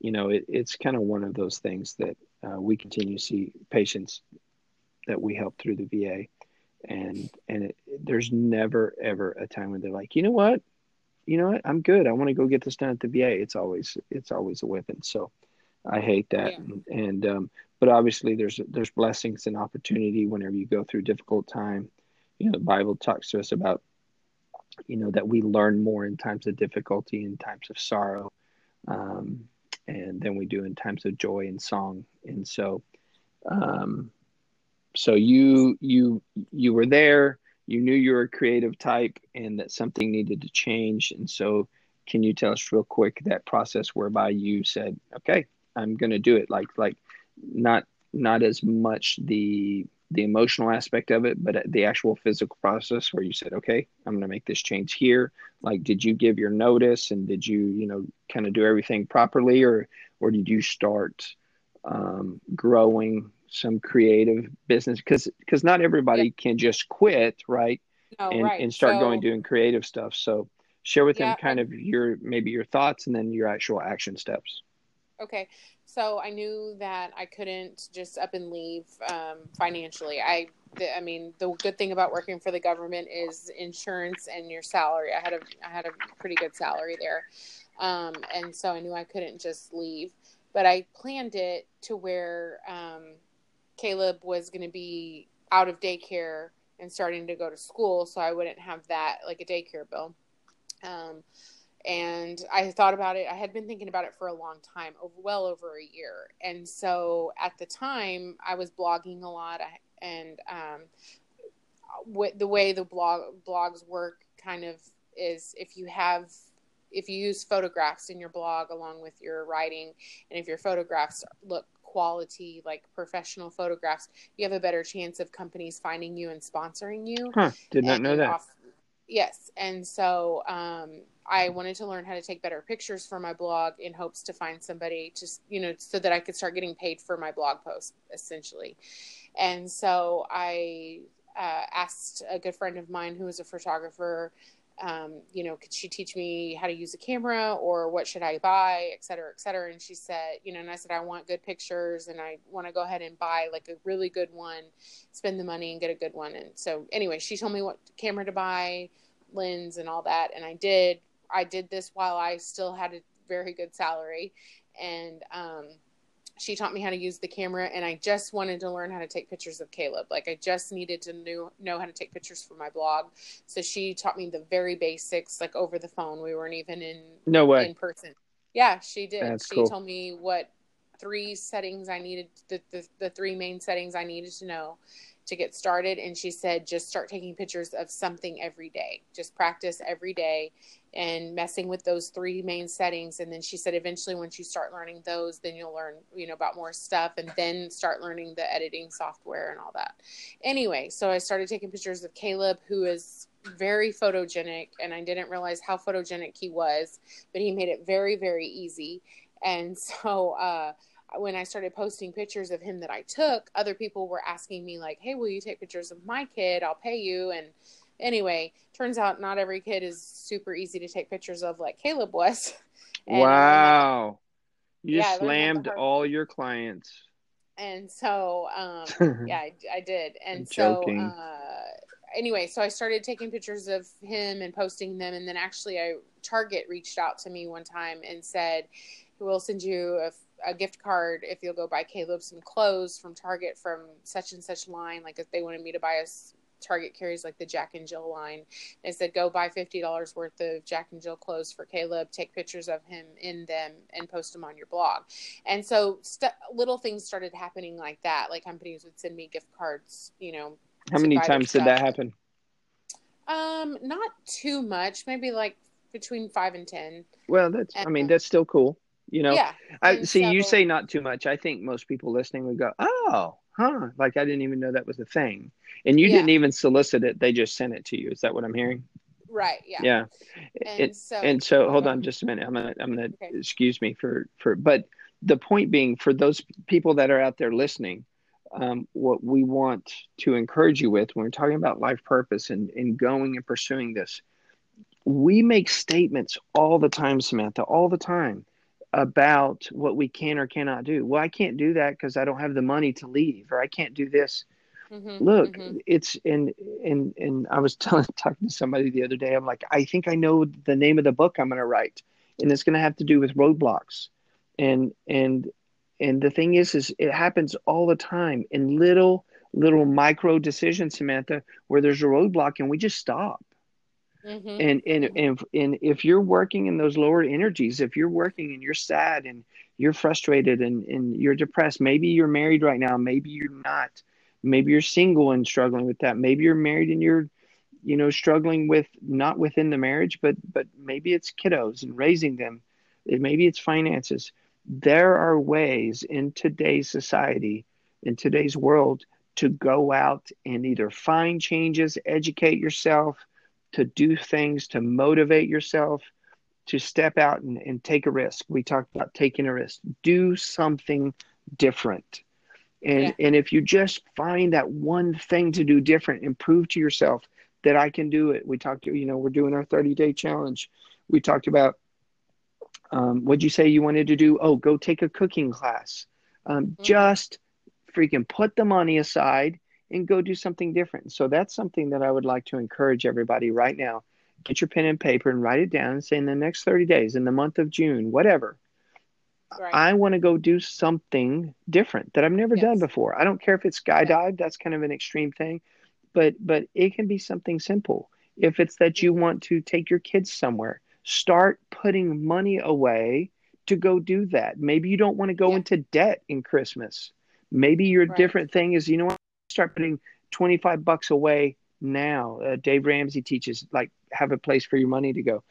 you know, it, it's kind of one of those things that uh, we continue to see patients that we help through the VA. And, and it, there's never, ever a time when they're like, you know what, you know what, I'm good. I want to go get this done at the VA. It's always, it's always a weapon. So I hate that. Yeah. And, and um, but obviously there's, there's blessings and opportunity whenever you go through a difficult time. You know, the Bible talks to us about you know that we learn more in times of difficulty in times of sorrow um, and than we do in times of joy and song. And so um, so you you you were there you knew you were a creative type and that something needed to change. And so can you tell us real quick that process whereby you said okay i'm going to do it like like not not as much the the emotional aspect of it, but the actual physical process where you said, okay, I'm going to make this change here. Like, did you give your notice and did you, you know, kind of do everything properly or, or did you start um, growing some creative business? Cause, cause not everybody can just quit. Right. no, and, right and start So- going doing creative stuff. So share with Yeah, them kind of your, maybe your thoughts and then your actual action steps. Okay. So I knew that I couldn't just up and leave um, financially. I, I mean, the good thing about working for the government is insurance and your salary. I had a, I had a pretty good salary there, um, and so I knew I couldn't just leave. But I planned it to where um, Caleb was going to be out of daycare and starting to go to school, so I wouldn't have that like a daycare bill. Um, and I thought about it. I had been thinking about it for a long time, over, well over a year. And so at the time, I was blogging a lot, and um, with the way the blog blogs work, kind of is if you have if you use photographs in your blog along with your writing, and if your photographs look quality like professional photographs, you have a better chance of companies finding you and sponsoring you Huh. Did not know that. off- yes, and so um, I wanted to learn how to take better pictures for my blog in hopes to find somebody just you know so that I could start getting paid for my blog post essentially. And so I uh, asked a good friend of mine who is a photographer. Um, you know, could she teach me how to use a camera or what should I buy, et cetera, et cetera? And she said, you know, and I said, I want good pictures and I want to go ahead and buy like a really good one spend the money and get a good one. And so, anyway, she told me what camera to buy, lens, and all that. And I did. I did this while I still had a very good salary. And um, she taught me how to use the camera. And I just wanted to learn how to take pictures of Caleb. Like, I just needed to know, know how to take pictures for my blog. So, she taught me the very basics, like over the phone. We weren't even in No way. in person. Yeah, she did. That's she cool. told me what three settings I needed, the, the, the three main settings I needed to know to get started. And she said, just start taking pictures of something every day. Just practice every day and messing with those three main settings and then she said eventually once you start learning those then you'll learn you know about more stuff and then start learning the editing software and all that anyway so i started taking pictures of caleb who is very photogenic and i didn't realize how photogenic he was but he made it very very easy and [laughs] so uh when I started posting pictures of him that I took, other people were asking me like, "Hey, will you take pictures of my kid? I'll pay you." And anyway, turns out not every kid is super easy to take pictures of like Caleb was. [laughs] And wow. You yeah, slammed all your clients. And so, um, [laughs] yeah, I, I, did. And so, uh, anyway, so I started taking pictures of him and posting them. And then actually, I Target reached out to me one time and said, "We'll send you a, a gift card if you'll go buy Caleb some clothes from Target from such and such line. Like if they wanted me to buy us Target carries like the Jack and Jill line. They said go buy fifty dollars worth of Jack and Jill clothes for Caleb, take pictures of him in them, and post them on your blog. And so st- little things started happening like that. Like companies would send me gift cards. You know, how many times did that happen? Um, not too much. Maybe like between five and ten. Well, that's. And, I mean, that's still cool. You know. Yeah. I see. Several... You say not too much. I think most people listening would go, "Oh, huh, like I didn't even know that was a thing. And you yeah. didn't even solicit it; they just sent it to you. Is that what I'm hearing? Right. Yeah. Yeah. And, so, and so, hold on just a minute. I'm gonna, I'm gonna okay. excuse me for for, but the point being, for those people that are out there listening, um, what we want to encourage you with when we're talking about life purpose and, and going and pursuing this, we make statements all the time, Samantha, all the time about what we can or cannot do. Well, I can't do that because I don't have the money to leave, or I can't do this. Mm-hmm, Look, mm-hmm. it's and and and I was [laughs] telling talking to somebody the other day. I'm like, I think I know the name of the book I'm going to write, and it's going to have to do with roadblocks, and and and the thing is, is it happens all the time in little little micro decisions, Samantha, where there's a roadblock and we just stop Mm-hmm. And, and and and if you're working in those lower energies, if you're working and you're sad and you're frustrated and, and you're depressed, maybe you're married right now, maybe you're not, maybe you're single and struggling with that, maybe you're married and you're, you know, struggling with not within the marriage, but but maybe it's kiddos and raising them, maybe it's finances. There are ways in today's society, in today's world, to go out and either find changes, educate yourself to do things to motivate yourself to step out and, and take a risk. We talked about taking a risk. Do something different. And yeah. and if you just find that one thing to do different and prove to yourself that I can do it. We talked, you know, we're doing our 30 day challenge. We talked about um, what'd you say you wanted to do? Oh, go take a cooking class. Um, mm-hmm. Just freaking put the money aside and go do something different. So that's something that I would like to encourage everybody right now. Get your pen and paper and write it down and say in the next 30 days, in the month of June, whatever, right. I want to go do something different that I've never yes. done before. I don't care if it's skydive, that's kind of an extreme thing, but but it can be something simple. If it's that you mm-hmm. want to take your kids somewhere, start putting money away to go do that. Maybe you don't want to go yeah. into debt in Christmas. Maybe your right. different thing is, you know what? Start putting 25 bucks away now. Uh, Dave Ramsey teaches like have a place for your money to go.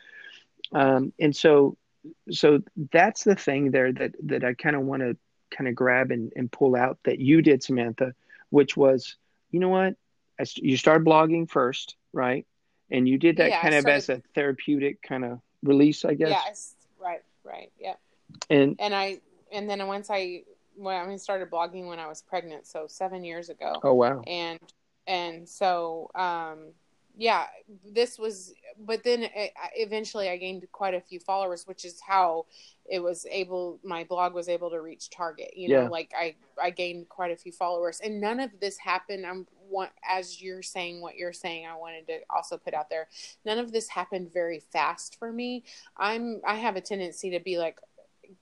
Um, and so, so that's the thing there that, that I kind of want to kind of grab and, and pull out that you did, Samantha, which was, you know what? I, you started blogging first, right? And you did that yeah, kind of started... as a therapeutic kind of release, I guess. Yes. Right. Right. Yeah. And, and I, and then once I when I mean, started blogging when I was pregnant, so seven years ago. Oh wow! And and so um, yeah, this was. But then it, eventually, I gained quite a few followers, which is how it was able. My blog was able to reach target. You know, like I I gained quite a few followers, and none of this happened. I'm want as you're saying what you're saying. I wanted to also put out there. None of this happened very fast for me. I'm I have a tendency to be like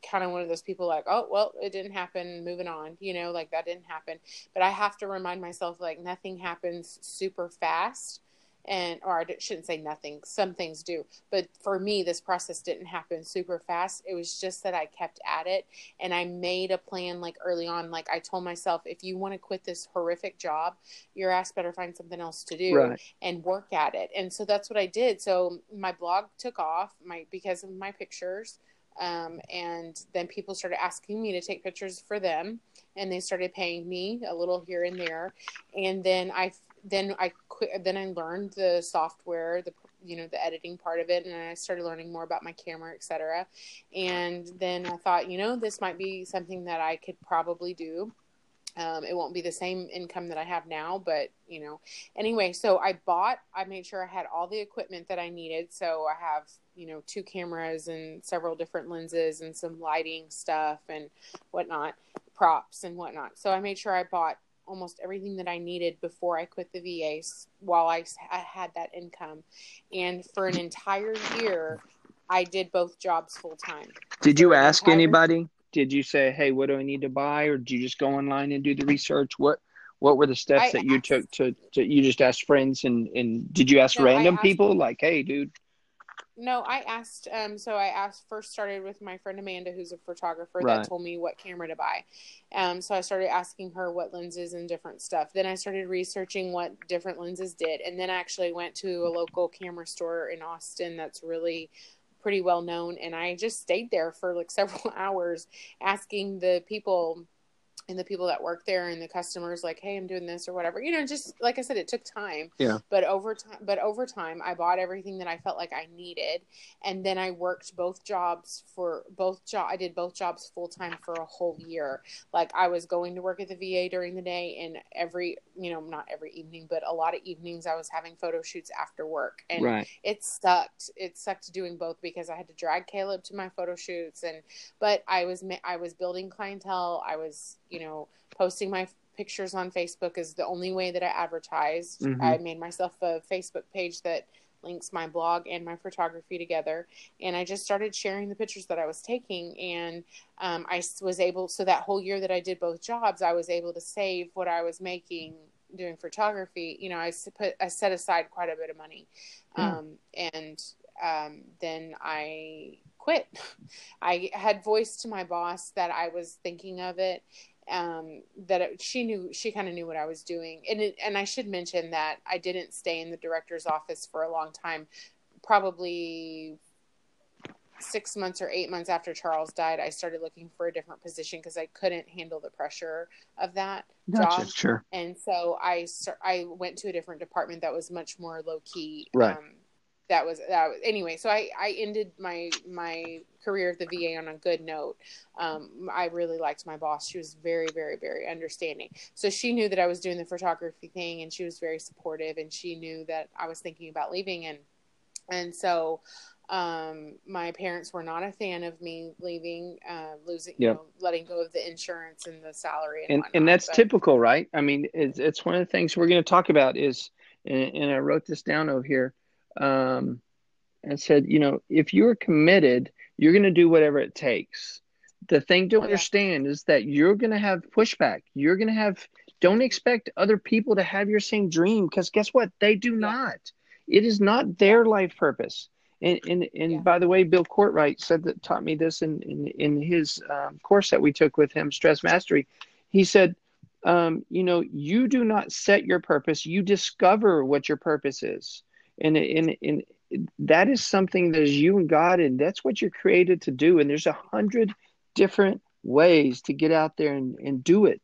kind of one of those people like, oh, well, it didn't happen, moving on, you know, like that didn't happen. But I have to remind myself, like, nothing happens super fast. and or I shouldn't say nothing. Some things do, but for me, this process didn't happen super fast. It was just that I kept at it, and I made a plan like early on. Like I told myself, if you want to quit this horrific job, your ass better find something else to do Right. and work at it. And so that's what I did. So my blog took off my because of my pictures. Um, and then people started asking me to take pictures for them and they started paying me a little here and there. And then i then i quit then i learned the software the you know the editing part of it and i started learning more about my camera etc and then i thought you know this might be something that i could probably do um, it won't be the same income that I have now, but you know, anyway, so I bought, I made sure I had all the equipment that I needed. So I have, you know, two cameras and several different lenses and some lighting stuff and whatnot, props and whatnot. So I made sure I bought almost everything that I needed before I quit the VAs while I, I had that income. And for an entire year, I did both jobs full time. Did you ask entire- anybody? Did you say, "Hey, what do I need to buy," or did you just go online and do the research? What What were the steps I that you took to, to? You just asked friends, and and did you ask No, random asked- people like, "Hey, dude"? No, I asked. Um, so I asked first started with my friend Amanda, who's a photographer, Right. that told me what camera to buy. Um, so I started asking her what lenses and different stuff. Then I started researching what different lenses did, and then I actually went to a local camera store in Austin that's really pretty well known, and I just stayed there for like several [laughs] hours asking the people and the people that work there and the customers like hey i'm doing this or whatever you know just like i said it took time Yeah. but over time but over time i bought everything that i felt like i needed and then i worked both jobs for both job i did both jobs full time for a whole year like i was going to work at the va during the day and every you know not every evening but a lot of evenings i was having photo shoots after work and right. it sucked. It sucked doing both because I had to drag Caleb to my photo shoots, and but I was I was building clientele. I was you know posting my pictures on Facebook is the only way that I advertised. Mhm. I made myself a Facebook page that links my blog and my photography together and i just started sharing the pictures that i was taking and um, i was able so that whole year that i did both jobs i was able to save what i was making doing photography you know i put i set aside quite a bit of money Yeah. um, and um, then I quit. [laughs] I had voiced to my boss that I was thinking of it. Um, that it, she knew, she kind of knew what I was doing, and it, and I should mention that I didn't stay in the director's office for a long time. Probably six months or eight months after Charles died, I started looking for a different position because I couldn't handle the pressure of that Gotcha. job Sure. and so I I went to a different department that was much more low key. Right. Um, that was that was anyway. So I I ended my my career at the VA on a good note. Um, I really liked my boss. She was very very very understanding. So she knew that I was doing the photography thing, and she was very supportive. And she knew that I was thinking about leaving, and and so um my parents were not a fan of me leaving uh losing you know letting go of the insurance and the salary and and whatnot, and that's but- typical, right? I mean, it's it's one of the things we're going to talk about is, and, and I wrote this down over here, um, and said, you know, if you're committed, you're going to do whatever it takes. The thing to Yeah. understand is that you're going to have pushback. You're going to have. Don't expect other people to have your same dream because guess what? They do Yeah. not. It is not their life purpose. And and, and Yeah. by the way, Bill Courtwright said that taught me this in in, in his um, course that we took with him, Stress Mastery. He said, um, you know, you do not set your purpose; you discover what your purpose is, and and and that is something that is you and God, and that's what you're created to do. And there's a hundred different ways to get out there and, and do it.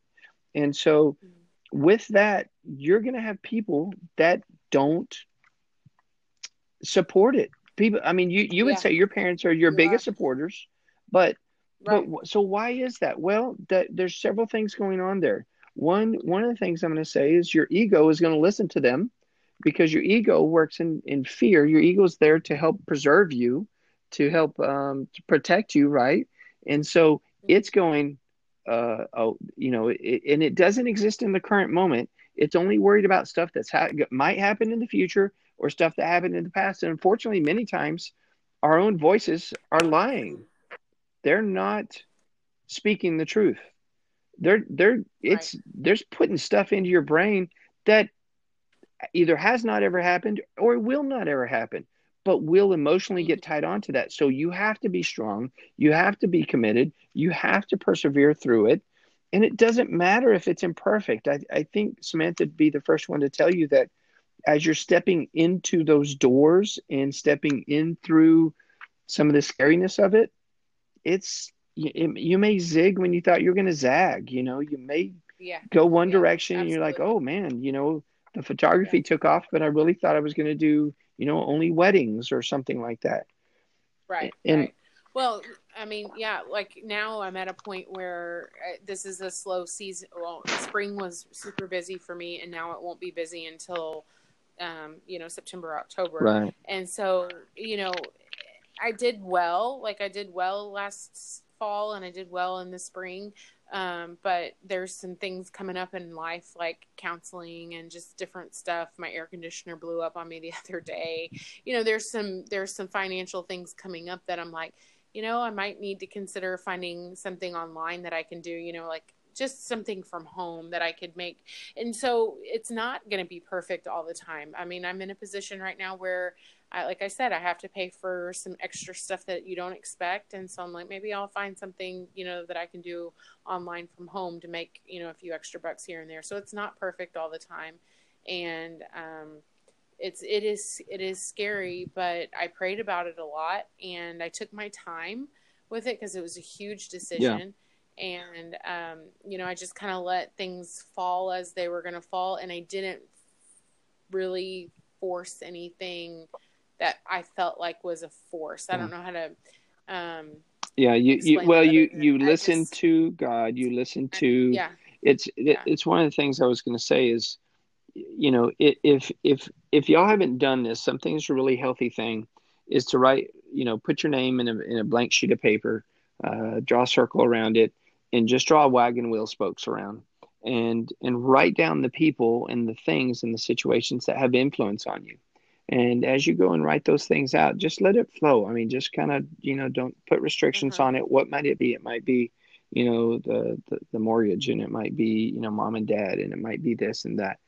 And so, with that, you're going to have people that don't support it. People, I mean, you you would Yeah. say your parents are your You biggest supporters, but right. but so why is that? Well, that there's several things going on there. One one of the things I'm going to say is your ego is going to listen to them because your ego works in in fear. Your ego is there to help preserve you, to help um, to protect you, right? And so it's going, uh, oh, you know, it, and it doesn't exist in the current moment. It's only worried about stuff that's ha- might happen in the future or stuff that happened in the past. And unfortunately, many times our own voices are lying. They're not speaking the truth. They're they're it's there's putting stuff into your brain that either has not ever happened or will not ever happen but will emotionally get mm-hmm. tied onto that. So you have to be strong. You have to be committed. You have to persevere through it. And it doesn't matter if it's imperfect. I, I think samantha would be the first one to tell you that as you're stepping into those doors and stepping in through some of the scariness of it it's you, you may zig when you thought you were going to zag you know? You may yeah. go one Yeah, direction and you're like oh man you know the photography took off but i really thought i was going to do you know only weddings or something like that Right. And- right. Well, I mean, yeah, like now I'm at a point where uh, this is a slow season. Well, spring was super busy for me, and now it won't be busy until, um, you know, September, October. right And so, you know, I did well. Like I did well last fall, and I did well in the spring. Um, but there's some things coming up in life, like counseling and just different stuff. My air conditioner blew up on me the [laughs] other day. You know, there's some there's some financial things coming up that I'm like, you know, I might need to consider finding something online that I can do. You know, like just something from home that I could make. And so it's not going to be perfect all the time. I mean, I'm in a position right now where I, like I said, I have to pay for some extra stuff that you don't expect. And so I'm like, maybe I'll find something, you know, that I can do online from home to make, you know, a few extra bucks here and there. So it's not perfect all the time. And, um, it's, it is, it is scary, but I prayed about it a lot and I took my time with it because it was a huge decision. And, um, you know, I just kind of let things fall as they were going to fall. And I didn't really force anything that I felt like was a force. I don't know how to. Um, yeah you, you well you you listen just- to god you listen to yeah, it's it, Yeah. it's one of the things i was going to say is you know if if if y'all haven't done this something that's a really healthy thing is to write you know put your name in a, in a blank sheet of paper uh, draw a circle around it and just draw wagon wheel spokes around and and write down the people and the things and the situations that have influence on you and as you go and write those things out just let it flow. I mean just kind of you know don't put restrictions Mhm. on it. What might it be? It might be you know the, the the mortgage and it might be you know mom and dad and it might be this and that.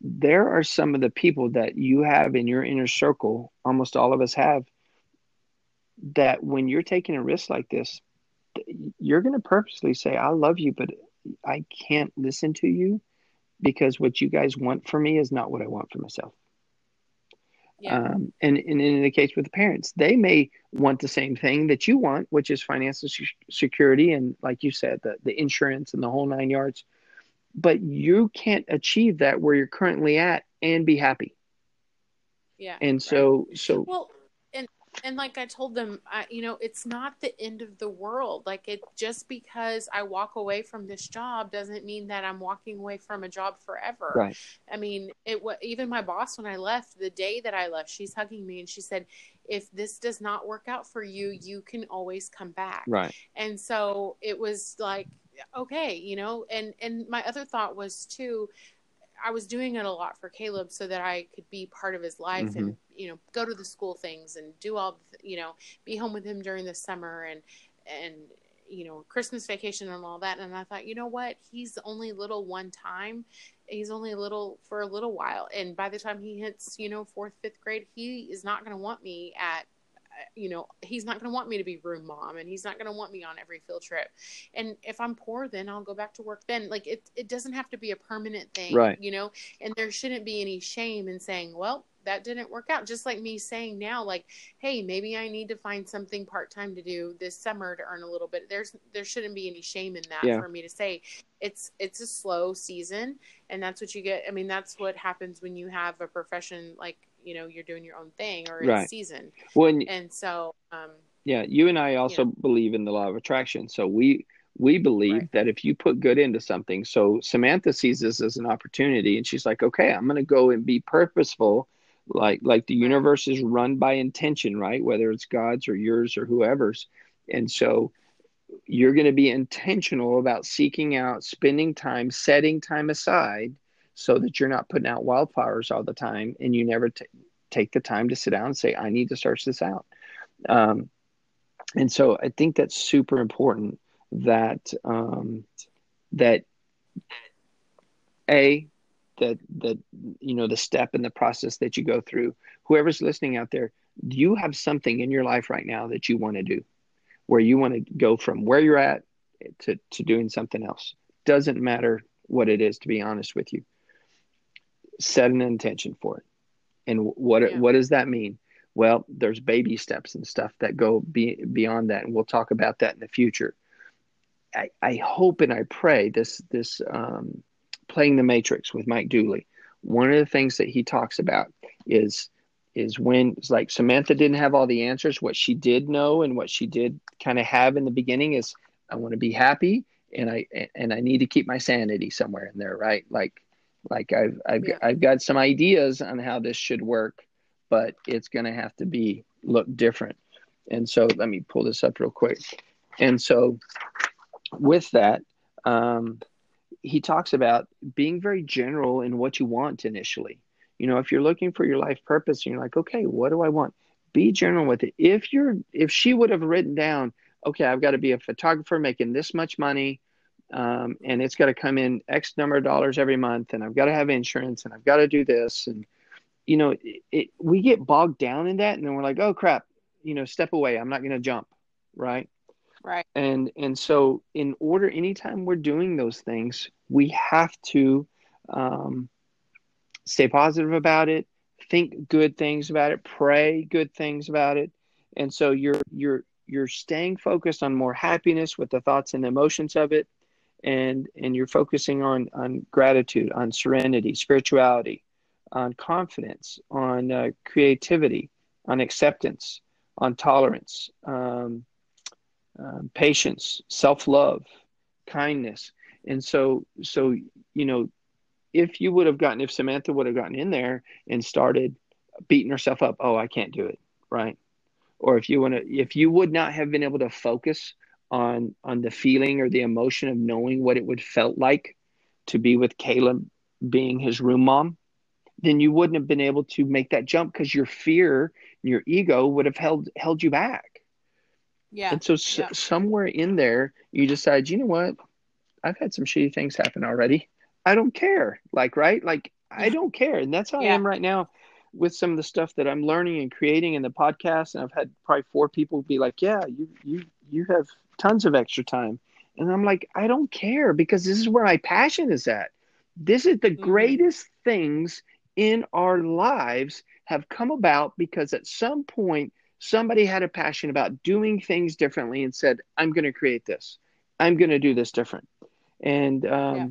There are some of the people that you have in your inner circle almost all of us have that when you're taking a risk like this you're going to purposely say i love you but i can't listen to you because what you guys want for me is not what i want for myself yeah, um, and, and in the case with the parents, they may want the same thing that you want, which is financial se- security and, like you said, the, the insurance and the whole nine yards. But you can't achieve that where you're currently at and be happy. yeah. And right. so, so Well, and like I told them, I, you know, it's not the end of the world. Like it just because I walk away from this job doesn't mean that I'm walking away from a job forever. right, I mean, it even my boss when I left, the day that I left, she's hugging me and she said, "If this does not work out for you, you can always come back." right, and so it was like okay you know and and my other thought was too i was doing it a lot for caleb so that i could be part of his life and mm-hmm. you know go to the school things and do all the, you know be home with him during the summer and and you know christmas vacation and all that. And i thought you know what? He's only little one time. He's only little for a little while. And by the time he hits you know fourth fifth grade he is not going to want me at you know, he's not going to want me to be room mom and he's not going to want me on every field trip. And if I'm poor, then I'll go back to work then. Like it, it doesn't have to be a permanent thing, Right. you know, and there shouldn't be any shame in saying, well, that didn't work out. Just like me saying now, like, hey, maybe I need to find something part time to do this summer to earn a little bit. There's there shouldn't be any shame in that Yeah. for me to say it's it's a slow season and that's what you get. I mean, that's what happens when you have a profession like, you know, you're doing your own thing or it's Right. season. when And so um Yeah, you and I also believe in the law of attraction. So we we believe Right. that if you put good into something, so Samantha sees this as an opportunity and she's like, "Okay, I'm going to go and be purposeful." Like like the Right. universe is run by intention, right? Whether it's God's or yours or whoever's. And so you're going to be intentional about seeking out, spending time, setting time aside so that you're not putting out wildfires all the time and you never t- take the time to sit down and say, I need to search this out. Um, and so I think that's super important that um, that a that, that, you know the step and the process that you go through. Whoever's listening out there you have something in your life right now that you want to do? Where you want to go from where you're at to, to doing something else. Doesn't matter what it is to be honest with you set an intention for it and what yeah. what does that mean well there's baby steps and stuff that go be, beyond that and we'll talk about that in the future I, I hope and I pray this this um, playing the Matrix with Mike Dooley. One of the things that he talks about is is when it's like Samantha didn't have all the answers. What she did know and what she did kind of have in the beginning is I want to be happy and I and I need to keep my sanity somewhere in there, right? Like like I've I've yeah. I've got some ideas on how this should work, but it's going to have to be look different. And so let me pull this up real quick. And so with that, um, he talks about being very general in what you want initially. You know, if you're looking for your life purpose and you're like, okay, what do I want? Be general with it. If you're, if she would have written down, okay, I've got to be a photographer making this much money, um, and it's got to come in X number of dollars every month, and I've got to have insurance, and I've got to do this, and you know, it, it, we get bogged down in that, and then we're like, oh crap, you know, step away. I'm not going to jump, right? Right. And and so in order anytime we're doing those things, we have to um, stay positive about it, think good things about it, pray good things about it. And so you're you're you're staying focused on more happiness with the thoughts and emotions of it and and you're focusing on on gratitude on serenity spirituality on confidence on uh, creativity on acceptance on tolerance um, um, patience, self love, kindness. And so, so, you know, if you would have gotten, if Samantha would have gotten in there and started beating herself up, oh, I can't do it, right? Or if you want to, if you would not have been able to focus on on the feeling or the emotion of knowing what it would felt like to be with Caleb being his room mom, then you wouldn't have been able to make that jump because your fear, and your ego would have held held you back. Yeah. And so yeah. somewhere in there, you decide, you know what? I've had some shitty things happen already. I don't care. Like, right? Like, I don't care. And that's how yeah. I am right now with some of the stuff that I'm learning and creating in the podcast. And I've had probably four people be like, yeah, you, you, you have tons of extra time. And I'm like, I don't care because this is where my passion is at. This is the mm-hmm. greatest things in our lives have come about because at some point somebody had a passion about doing things differently and said, I'm going to create this. I'm going to do this different. And, um, yeah.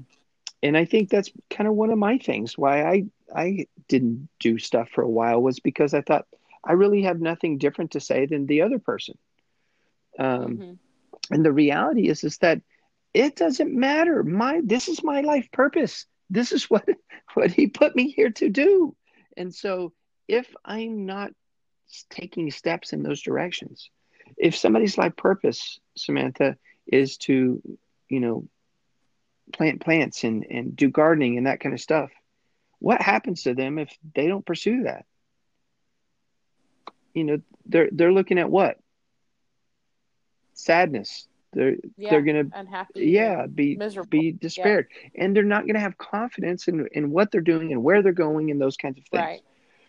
and I think that's kind of one of my things why I, I didn't do stuff for a while was because I thought I really have nothing different to say than the other person. Um, mm-hmm. And the reality is, is that it doesn't matter. My, this is my life purpose. This is [laughs] what, what he put me here to do. And so if I'm not taking steps in those directions. If somebody's life purpose, Samantha, is to, you know, plant plants and, and do gardening and that kind of stuff, what happens to them if they don't pursue that? You know, they're they're looking at what? Sadness. They're yeah, they're gonna unhappy. Yeah, be miserable. be despaired, yeah. and they're not gonna have confidence in in what they're doing and where they're going and those kinds of things. Right.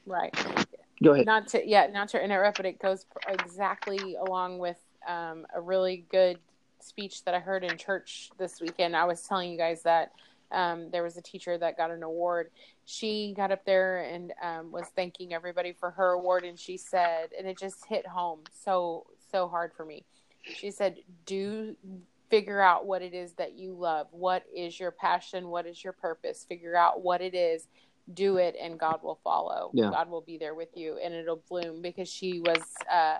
Right. Go ahead. Not to yeah, not to interrupt, but it goes exactly along with um, a really good speech that I heard in church this weekend. I was telling you guys that um, there was a teacher that got an award. She got up there and um, was thanking everybody for her award, and she said, and it just hit home so so hard for me. She said, "Do figure out what it is that you love. What is your passion? What is your purpose? Figure out what it is." do it and God will follow. Yeah. God will be there with you and it'll bloom because she was uh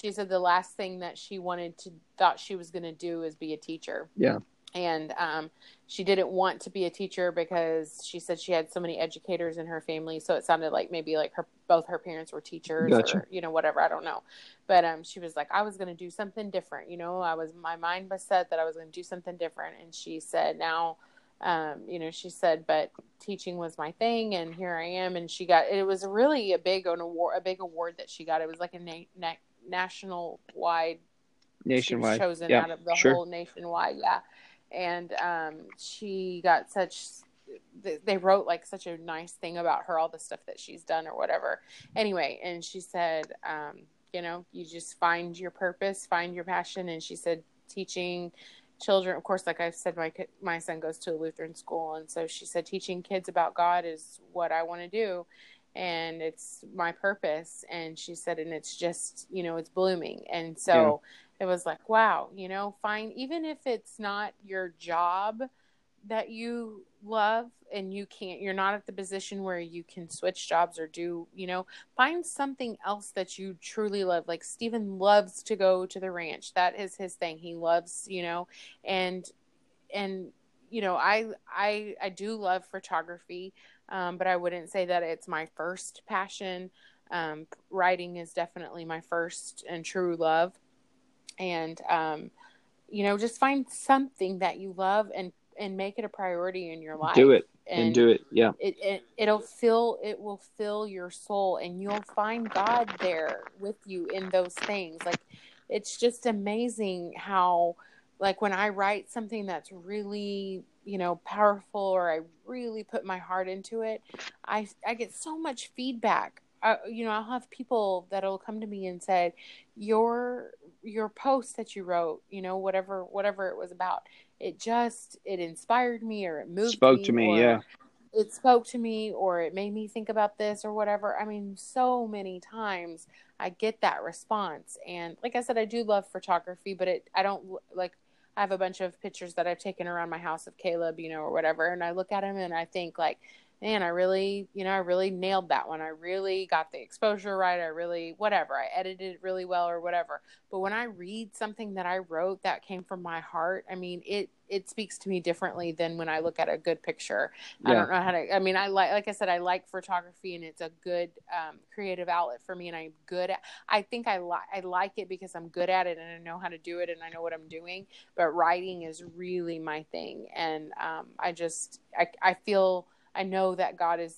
she said the last thing that she wanted to thought she was going to do is be a teacher. Yeah. And um she didn't want to be a teacher because she said she had so many educators in her family so it sounded like maybe like her both her parents were teachers gotcha. or you know whatever I don't know. But um she was like I was going to do something different, you know, I was my mind was set that I was going to do something different and she said now um, you know, she said, but teaching was my thing, and here I am. And she got it was really a big an award, a big award that she got. It was like a na- na- national wide, nationwide chosen out of the sure. whole nationwide, yeah. And um, she got such they wrote like such a nice thing about her, all the stuff that she's done or whatever. Anyway, and she said, um, you know, you just find your purpose, find your passion. And she said, teaching children, of course, like I've said, my my son goes to a Lutheran school, and so she said, teaching kids about God is what I want to do, and it's my purpose. And she said, and it's just, you know, it's blooming. And so yeah. It was like, wow, you know, find even if it's not your job that you love and you can't you're not at the position where you can switch jobs or do you know find something else that you truly love. Like Stephen loves to go to the ranch. That is his thing. He loves you know and and you know I I I do love photography um, but I wouldn't say that it's my first passion. Um, writing is definitely my first and true love and um, you know just find something that you love and and make it a priority in your life. Do it and, and do it. Yeah. It, it it'll fill it will fill your soul and you'll find God there with you in those things. Like it's just amazing how like when I write something that's really, you know, powerful or I really put my heart into it, I I get so much feedback. I, you know, I'll have people that'll come to me and say, "Your your post that you wrote, you know, whatever whatever it was about, it just it inspired me or it moved spoke me to me yeah. it spoke to me or it made me think about this or whatever. I mean so many times i get that response. And like i said i do love photography but it i don't like i have a bunch of pictures that i've taken around my house of caleb you know or whatever and i look at them and i think like man, I really, you know, I really nailed that one. I really got the exposure right. I really, whatever, I edited it really well or whatever. But when I read something that I wrote that came from my heart, I mean, it, it speaks to me differently than when I look at a good picture. Yeah. I don't know how to, I mean, I like, like I said, I like photography and it's a good um, creative outlet for me. And I'm good at, I think I like, I like it because I'm good at it and I know how to do it and I know what I'm doing. But writing is really my thing. And um, I just, I, I feel, I know that God is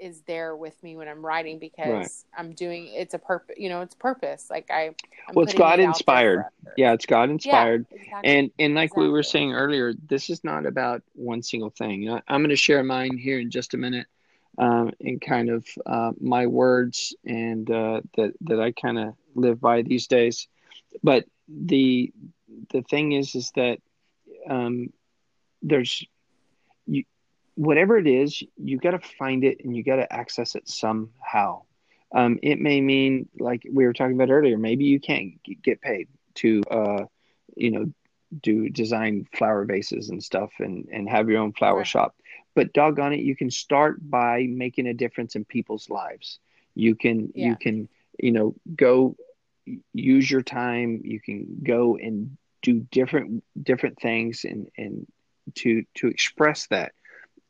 is there with me when I'm writing because right. I'm doing it's a purpose you know it's purpose like I I'm well it's God it inspired yeah it's God inspired yeah, exactly. and and like exactly. we were saying earlier this is not about one single thing I, am going to share mine here in just a minute um, and kind of uh, my words and uh, that that I kind of live by these days but the the thing is is that um, there's whatever it is, you got to find it and you got to access it somehow. Um, it may mean, like we were talking about earlier, maybe you can't get paid to, uh, you know, do design flower vases and stuff and, and have your own flower right. shop. But doggone it, you can start by making a difference in people's lives. You can, yeah. you can, you know, go use your time. You can go and do different, different things and, and to, to express that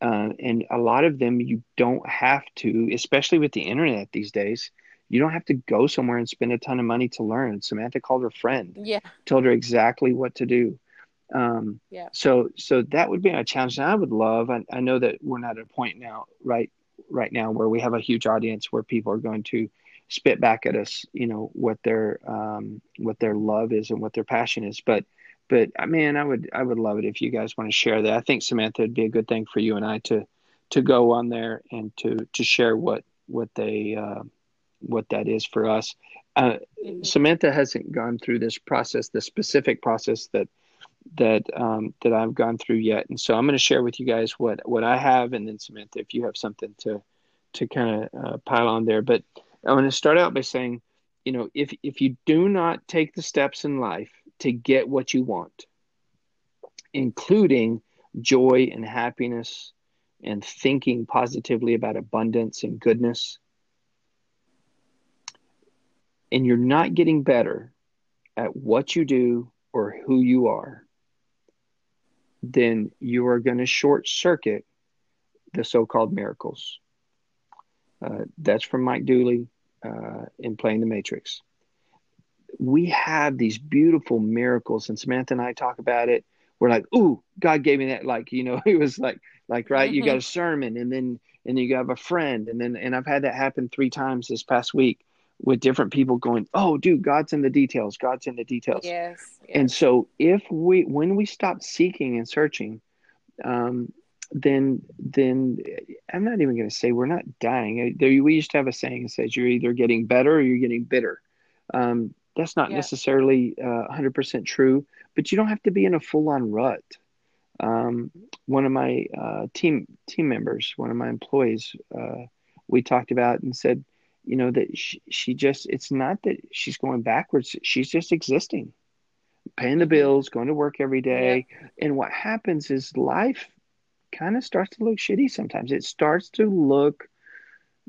uh, and a lot of them you don't have to, especially with the internet these days. You don't have to go somewhere and spend a ton of money to learn. Samantha called her friend, yeah, told her exactly what to do. Um, yeah. So, so that would be a challenge. And I would love. I, I know that we're not at a point now, right, right now, where we have a huge audience where people are going to spit back at us, you know, what their um, what their love is and what their passion is. But but uh, man, I would I would love it if you guys want to share that. I think Samantha would be a good thing for you and I to to go on there and to to share what what they uh, what that is for us. Uh, mm-hmm. Samantha hasn't gone through this process, the specific process that that um, that I've gone through yet, and so I'm going to share with you guys what what I have, and then Samantha, if you have something to to kind of uh, pile on there. But I'm going to start out by saying, you know, if if you do not take the steps in life to get what you want, including joy and happiness and thinking positively about abundance and goodness. And you're not getting better at what you do or who you are, then you are going to short circuit the so called miracles. Uh, that's from Mike Dooley uh, in Playing the Matrix we have these beautiful miracles, and Samantha and I talk about it. We're like, "Ooh, God gave me that!" Like, you know, [laughs] it was like, like, right? Mm-hmm. You got a mm-hmm. sermon, and then and you have a friend, and then and I've had that happen three times this past week with different people going, "Oh, dude, God's in the details. God's in the details." Yes. yes. And so, if we when we stop seeking and searching, um, then then I'm not even going to say we're not dying. There, we used to have a saying that says you're either getting better or you're getting bitter. Um, that's not yeah. necessarily uh, 100% true, but you don't have to be in a full-on rut. Um, one of my uh, team team members, one of my employees, uh, we talked about and said, you know, that she, she just it's not that she's going backwards; she's just existing, paying the mm-hmm. bills, going to work every day, yeah. and what happens is life kind of starts to look shitty sometimes. It starts to look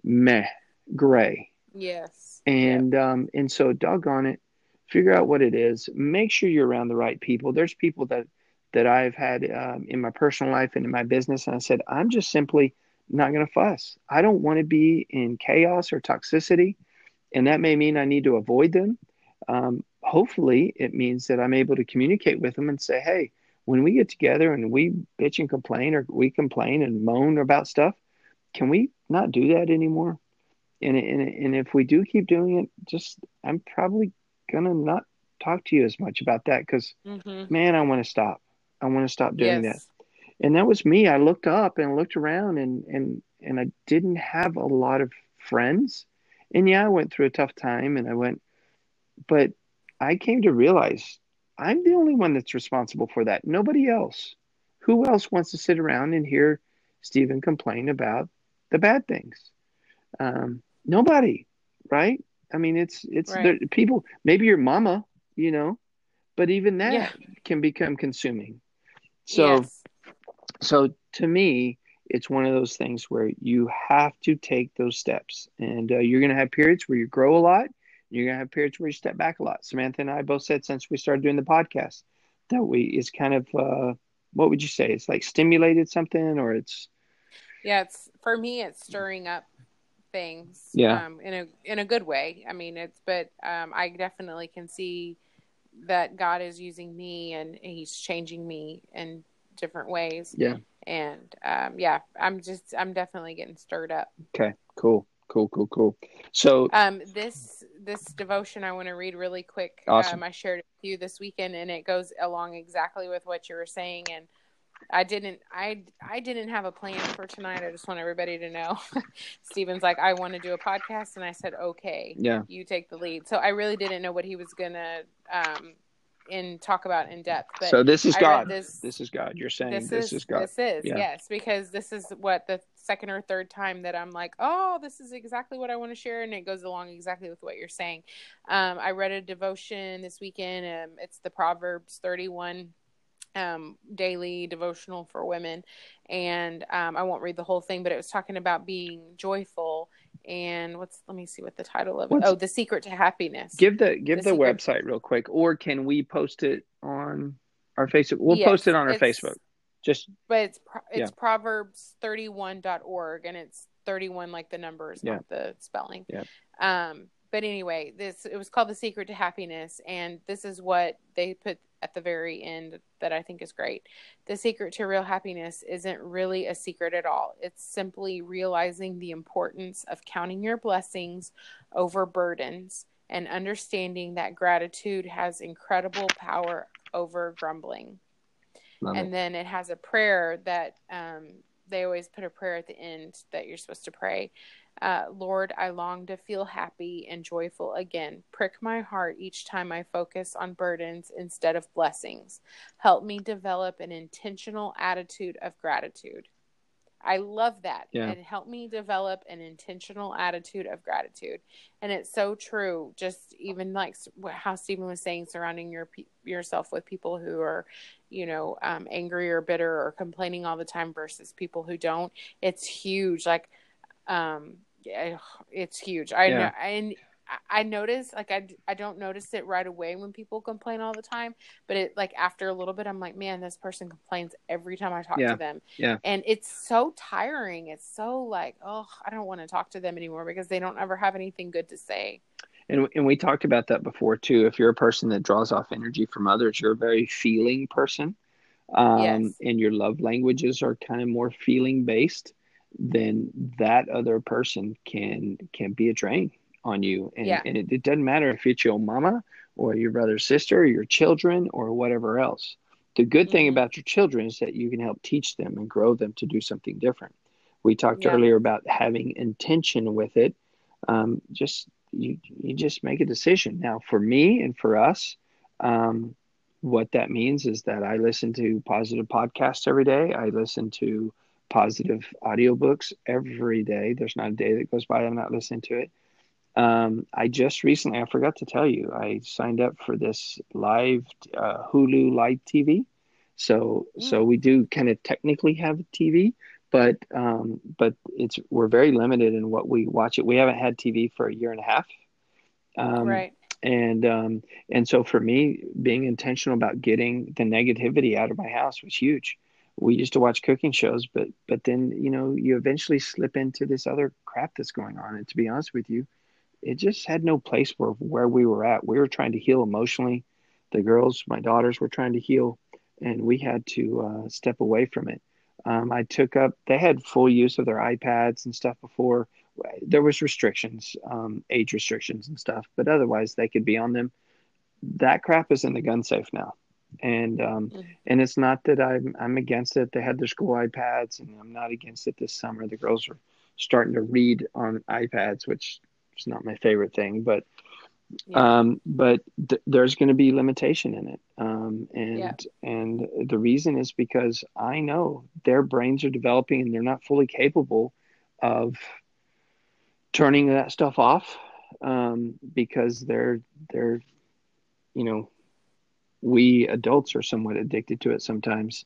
meh, gray. Yes. And yep. um and so doggone it, figure out what it is. Make sure you're around the right people. There's people that that I've had um, in my personal life and in my business, and I said I'm just simply not going to fuss. I don't want to be in chaos or toxicity, and that may mean I need to avoid them. Um, hopefully, it means that I'm able to communicate with them and say, "Hey, when we get together and we bitch and complain or we complain and moan about stuff, can we not do that anymore? And, and, and if we do keep doing it, just I'm probably gonna not talk to you as much about that because mm-hmm. man, I want to stop. I want to stop doing yes. that. And that was me. I looked up and looked around and and and I didn't have a lot of friends. And yeah, I went through a tough time and I went, but I came to realize I'm the only one that's responsible for that. Nobody else. Who else wants to sit around and hear Stephen complain about the bad things? Um, nobody, right? I mean, it's it's right. the, people. Maybe your mama, you know, but even that yeah. can become consuming. So, yes. so to me, it's one of those things where you have to take those steps, and uh, you're going to have periods where you grow a lot, you're gonna have periods where you step back a lot. Samantha and I both said since we started doing the podcast that we is kind of uh, what would you say? It's like stimulated something, or it's yeah. It's for me. It's stirring up things. Yeah. Um, in a in a good way. I mean, it's but um, I definitely can see that God is using me and He's changing me in different ways. Yeah. And um, yeah, I'm just I'm definitely getting stirred up. Okay. Cool. Cool. Cool. Cool. So um, this this devotion I want to read really quick. Awesome. Um, I shared it with you this weekend, and it goes along exactly with what you were saying. And I didn't, I, I didn't have a plan for tonight. I just want everybody to know. [laughs] Steven's like, I want to do a podcast, and I said, okay, yeah, you take the lead. So I really didn't know what he was gonna um, in talk about in depth. But so this is God. This, this is God. You're saying this, this is, is, God. This is yeah. yes, because this is what the second or third time that I'm like, oh, this is exactly what I want to share, and it goes along exactly with what you're saying. Um, I read a devotion this weekend. Um, it's the Proverbs 31 um, daily devotional for women, and um, I won't read the whole thing, but it was talking about being joyful and what's let me see what the title of it. What's, oh, the secret to happiness. Give the give the, the website real quick, or can we post it on our Facebook? We'll yes, post it on our Facebook. Just but it's it's yeah. proverbs 31.org and it's 31 like the numbers, yeah. not the spelling. Yeah. Um but anyway, this it was called the secret to happiness and this is what they put at the very end that I think is great. The secret to real happiness isn't really a secret at all. It's simply realizing the importance of counting your blessings over burdens and understanding that gratitude has incredible power over grumbling. Love and it. then it has a prayer that um, they always put a prayer at the end that you're supposed to pray. Uh, Lord, I long to feel happy and joyful again. Prick my heart each time I focus on burdens instead of blessings. Help me develop an intentional attitude of gratitude. I love that. Yeah. And help me develop an intentional attitude of gratitude. And it's so true. Just even like how Stephen was saying, surrounding your yourself with people who are, you know, um, angry or bitter or complaining all the time versus people who don't. It's huge. Like, um, yeah, it's huge. I yeah. know, and I notice like I, I don't notice it right away when people complain all the time, but it like after a little bit I'm like, man, this person complains every time I talk yeah. to them. Yeah. And it's so tiring. It's so like, oh, I don't want to talk to them anymore because they don't ever have anything good to say. And and we talked about that before too. If you're a person that draws off energy from others, you're a very feeling person. Um, yes. and your love languages are kind of more feeling based, then that other person can can be a drain on you. And, yeah. and it, it doesn't matter if it's your mama or your brother's sister or your children or whatever else. The good thing Mhm. about your children is that you can help teach them and grow them to do something different. We talked Yeah. earlier about having intention with it. Um, just you, you just make a decision. Now, for me and for us, um, what that means is that I listen to positive podcasts every day. I listen to positive audiobooks every day. There's not a day that goes by I'm not listening to it. Um, I just recently, I forgot to tell you, I signed up for this live uh, Hulu live TV. So, so we do kind of technically have a TV, but um, but it's we're very limited in what we watch it. We haven't had TV for a year and a half. Um, right. and um, and so for me, being intentional about getting the negativity out of my house was huge. We used to watch cooking shows, but but then you know you eventually slip into this other crap that's going on. And to be honest with you, it just had no place where where we were at. We were trying to heal emotionally. The girls, my daughters, were trying to heal, and we had to uh, step away from it. Um, I took up. They had full use of their iPads and stuff before. There was restrictions, um, age restrictions and stuff, but otherwise they could be on them. That crap is in the gun safe now, and um, Mhm. and it's not that I'm I'm against it. They had their school iPads, and I'm not against it this summer. The girls are starting to read on iPads, which is not my favorite thing, but Yeah. um, but th- there's going to be limitation in it, um, and Yeah. and the reason is because I know their brains are developing and they're not fully capable of turning that stuff off um, because they're they're you know we adults are somewhat addicted to it sometimes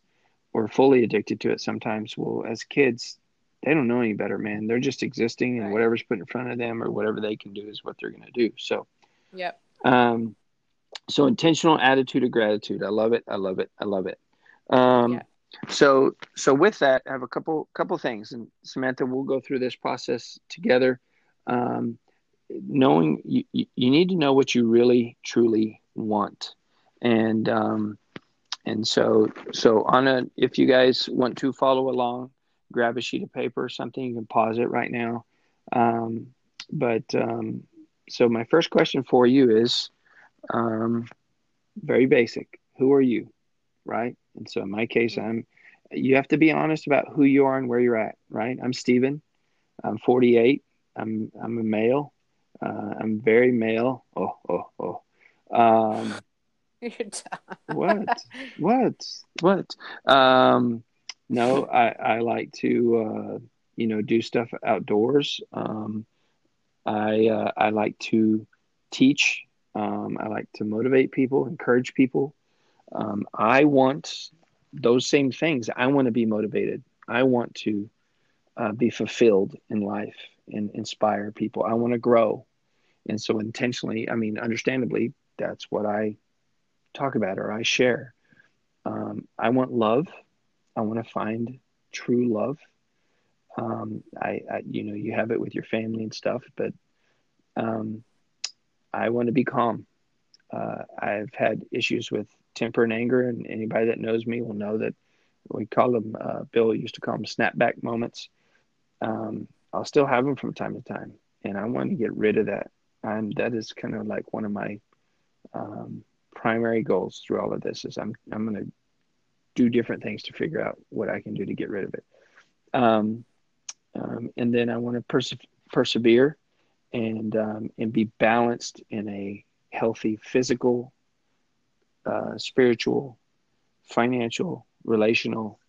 or fully addicted to it sometimes well as kids they don't know any better man they're just existing and Right. whatever's put in front of them or whatever they can do is what they're going to do so Yep. um, so intentional attitude of gratitude. I love it. I love it. I love it. Um, Yeah. So so with that, I have a couple couple things, and Samantha, we'll go through this process together. Um, knowing you, you you need to know what you really truly want, and um, and so so on a if you guys want to follow along, grab a sheet of paper or something. You can pause it right now. Um, but um, so my first question for you is um, very basic. Who are you? Right. And so in my case, I'm, you have to be honest about who you are and where you're at. Right. I'm Stephen. I'm 48. I'm, I'm a male. Uh, I'm very male. Oh, oh, oh. Um, [laughs] You're done. what? [laughs] What? What? Um, no, I, I like to, uh, you know, do stuff outdoors. Um, I, uh, I like to teach. Um, I like to motivate people, encourage people. Um, I want those same things. I want to be motivated. I want to uh, be fulfilled in life and inspire people. I want to grow. And so, intentionally, I mean, understandably, that's what I talk about or I share. Um, I want love. I want to find true love. Um, I, I, you know, you have it with your family and stuff, but um, I want to be calm. Uh, I've had issues with temper and anger, and anybody that knows me will know that we call them. Uh, Bill used to call them snapback moments. Um, I'll still have them from time to time, and I want to get rid of that. And that is kind of like one of my um, primary goals through all of this. Is I'm I'm going to do different things to figure out what I can do to get rid of it. Um, um, and then I want to perse- persevere and um, and be balanced in a healthy physical, uh, spiritual, financial, relational,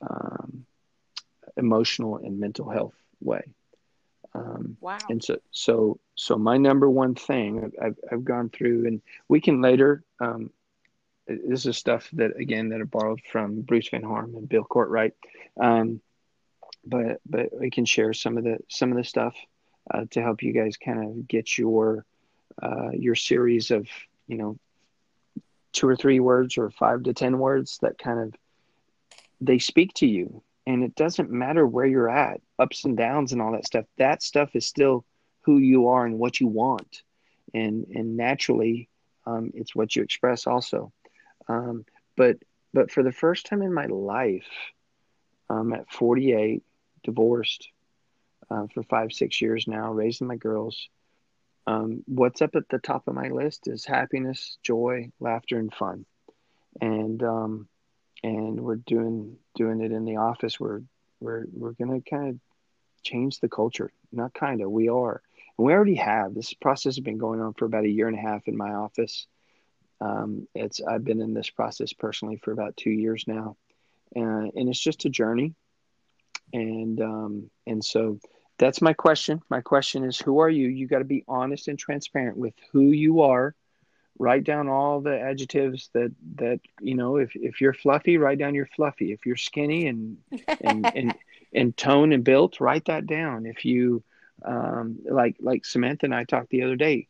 um, emotional, and mental health way. Um, Wow. and so, so, so my number one thing I've, I've gone through, and we can later. Um, this is stuff that again that I borrowed from Bruce Van Harm and Bill Courtwright, um, but but we can share some of the some of the stuff uh, to help you guys kind of get your uh, your series of you know two or three words or five to ten words that kind of they speak to you and it doesn't matter where you're at ups and downs and all that stuff that stuff is still who you are and what you want. And and naturally um, it's what you express also. Um, but but for the first time in my life i'm at 48 divorced uh, for five six years now raising my girls. Um, what's up at the top of my list is happiness joy laughter and fun. And um, and we're doing doing it in the office. We're we're we're gonna kind of change the culture. Not kind of, we are. And we already have. This process has been going on for about a year and a half in my office. Um, it's I've been in this process personally for about two years now, and and it's just a journey. And um, and so that's my question. My question is, who are you? You got to be honest and transparent with who you are. Write down all the adjectives that that you know. If if you're fluffy, write down you're fluffy. If you're skinny and and [laughs] and and tone and built, write that down. If you um, like like Samantha and I talked the other day,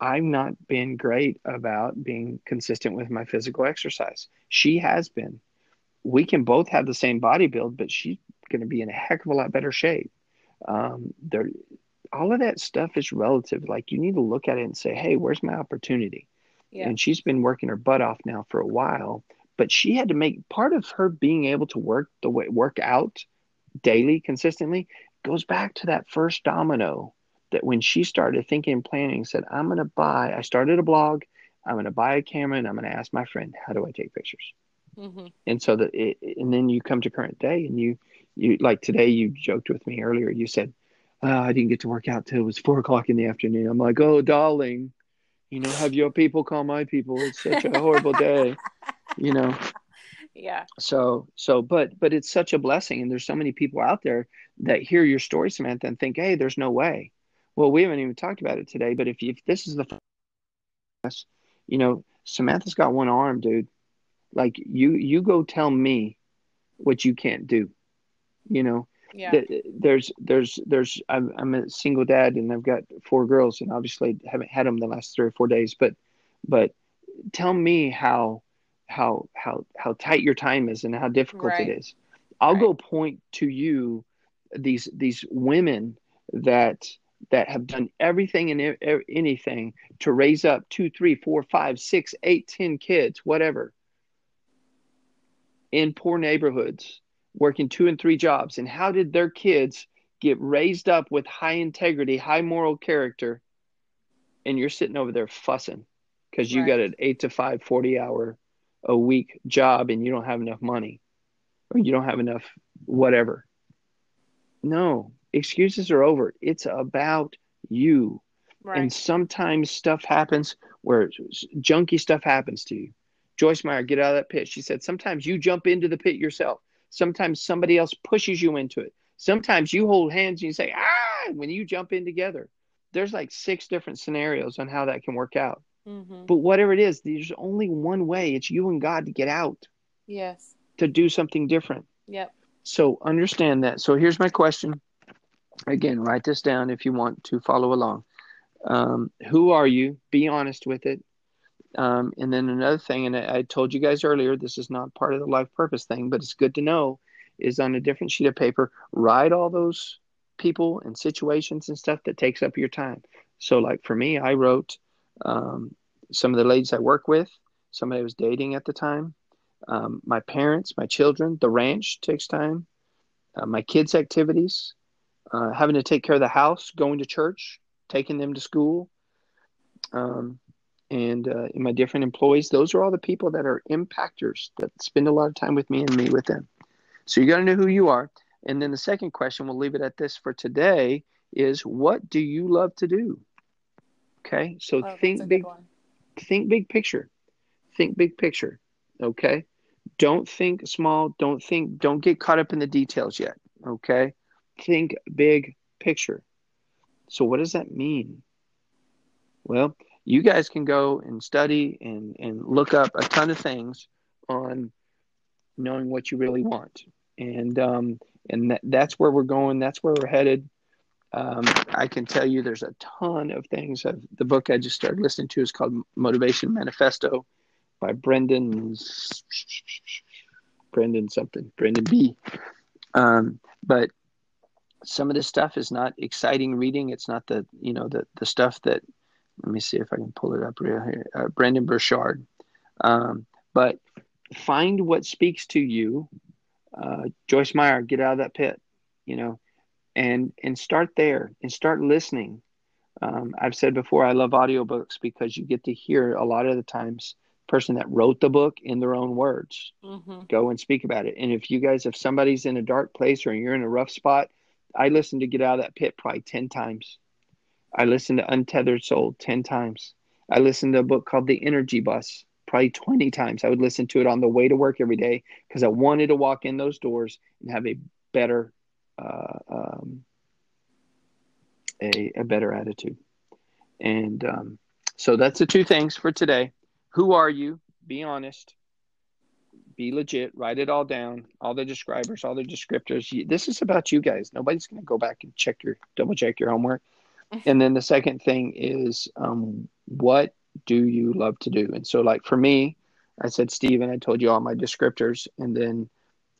I've not been great about being consistent with my physical exercise. She has been. We can both have the same body build, but she's going to be in a heck of a lot better shape um, there all of that stuff is relative like you need to look at it and say hey where's my opportunity yeah. and she's been working her butt off now for a while but she had to make part of her being able to work the way work out daily consistently goes back to that first domino that when she started thinking and planning said i'm going to buy i started a blog i'm going to buy a camera and i'm going to ask my friend how do i take pictures mm-hmm. and so that it, and then you come to current day and you you like today you joked with me earlier you said oh, i didn't get to work out till it was four o'clock in the afternoon i'm like oh darling you know have your people call my people. It's such a horrible day you know. [laughs] Yeah. So so but but it's such a blessing and there's so many people out there that hear your story samantha and think hey there's no way. Well we haven't even talked about it today but if, if this is the you know samantha's got one arm dude. Like you you go tell me what you can't do you know yeah. there's there's there's I'm, I'm a single dad and I've got four girls and obviously haven't had them the last three or four days but but tell me how how how how tight your time is and how difficult right. it is I'll right. go point to you these these women that that have done everything and anything to raise up two, three, four, five, six, eight, ten kids, whatever, in poor neighborhoods working two and three jobs and how did their kids get raised up with high integrity high moral character and you're sitting over there fussing because you right. got an 8 to 5 40 hour a week job and you don't have enough money or you don't have enough whatever. No excuses are over. It's about you. Right. and sometimes stuff happens where junky stuff happens to you. Joyce meyer get out of that pit. She said sometimes you jump into the pit yourself Sometimes somebody else pushes you into it. Sometimes you hold hands and you say, ah, when you jump in together. There's like six different scenarios on how that can work out. Mm-hmm. But whatever it is, there's only one way. It's you and God to get out. Yes. To do something different. Yep. So understand that. So here's my question. Again, write this down if you want to follow along. Um, who are you? Be honest with it. Um, and then another thing, and I, I, told you guys earlier, this is not part of the life purpose thing, but it's good to know, is on a different sheet of paper, write all those people and situations and stuff that takes up your time. So, like for me, I wrote um, some of the ladies I work with, somebody I was dating at the time, um, my parents, my children, the ranch takes time, uh, my kids' activities, uh, having to take care of the house, going to church, taking them to school. Um, and uh, my different employees those are all the people that are impactors that spend a lot of time with me and me with them. So you got to know who you are. And then the second question we'll leave it at this for today is what do you love to do? Okay so oh, think big think big picture. Think big picture okay? Don't think small don't think don't get caught up in the details yet okay? Think big picture. So what does that mean? Well you guys can go and study and, and look up a ton of things on knowing what you really want. And um, and that, that's where we're going. That's where we're headed. Um, I can tell you there's a ton of things. I've, the book I just started listening to is called Motivation Manifesto by Brendon [sniffs] Brendon something Brendon B. Um, but some of this stuff is not exciting reading. It's not the you know the the stuff that let me see if I can pull it up real here. Uh, Brendon Burchard. Um, but find what speaks to you. Uh, Joyce Meyer, get out of that pit, you know, and and start there and start listening. Um, I've said before, I love audiobooks because you get to hear a lot of the times person that wrote the book in their own words. Mm-hmm. Go and speak about it. And if you guys, if somebody's in a dark place or you're in a rough spot, I listened to Get Out of That Pit probably 10 times. I listened to Untethered Soul 10 times. I listened to a book called The Energy Bus probably 20 times. I would listen to it on the way to work every day because I wanted to walk in those doors and have a better, uh, um, a, a better attitude. And um, so that's the two things for today. Who are you? Be honest. Be legit. Write it all down. All the describers, all the descriptors. This is about you guys. Nobody's going to go back and check your double check your homework. And then the second thing is um, what do you love to do? And so, like for me, I said Stephen. I told you all my descriptors, and then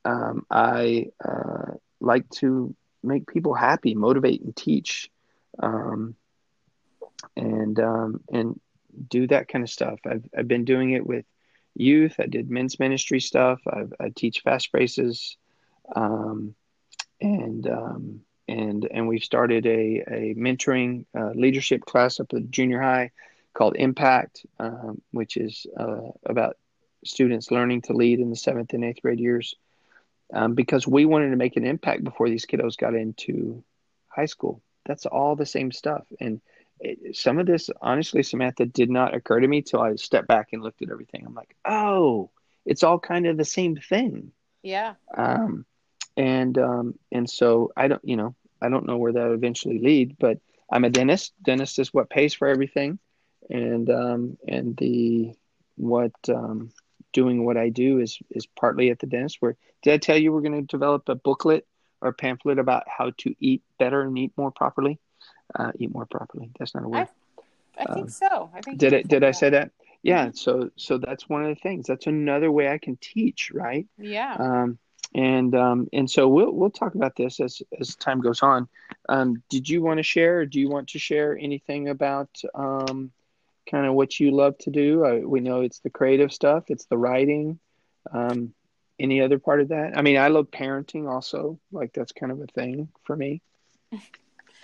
um, I uh, like to make people happy, motivate, and teach. Um, and um, and do that kind of stuff. I've I've been doing it with youth. I did men's ministry stuff. I've, I teach Fastbraces, um, and um, and and we've started a a mentoring uh, leadership class up at junior high called Impact, um, which is uh, about students learning to lead in the seventh and eighth grade years. Um, because we wanted to make an impact before these kiddos got into high school. That's all the same stuff, and it, some of this, honestly, Samantha, did not occur to me till I stepped back and looked at everything. I'm like, oh, it's all kind of the same thing. Yeah. Um, and um, and so I don't, you know, I don't know where that eventually lead, but I'm a dentist. Dentist is what pays for everything, and um, and the what um, doing what I do is is partly at the dentist. Where did I tell you we're going to develop a booklet or a pamphlet about how to eat better and eat more properly? uh, eat more properly. That's not a word. I, I think um, so. I think did it? Did I say that? Yeah. Mm-hmm. So so that's one of the things. That's another way I can teach, right? Yeah. Um, and um, and so we'll we'll talk about this as as time goes on. Um, did you want to share? Or do you want to share anything about um, kind of what you love to do? Uh, we know it's the creative stuff. It's the writing. Um, any other part of that? I mean, I love parenting also. Like that's kind of a thing for me. [laughs]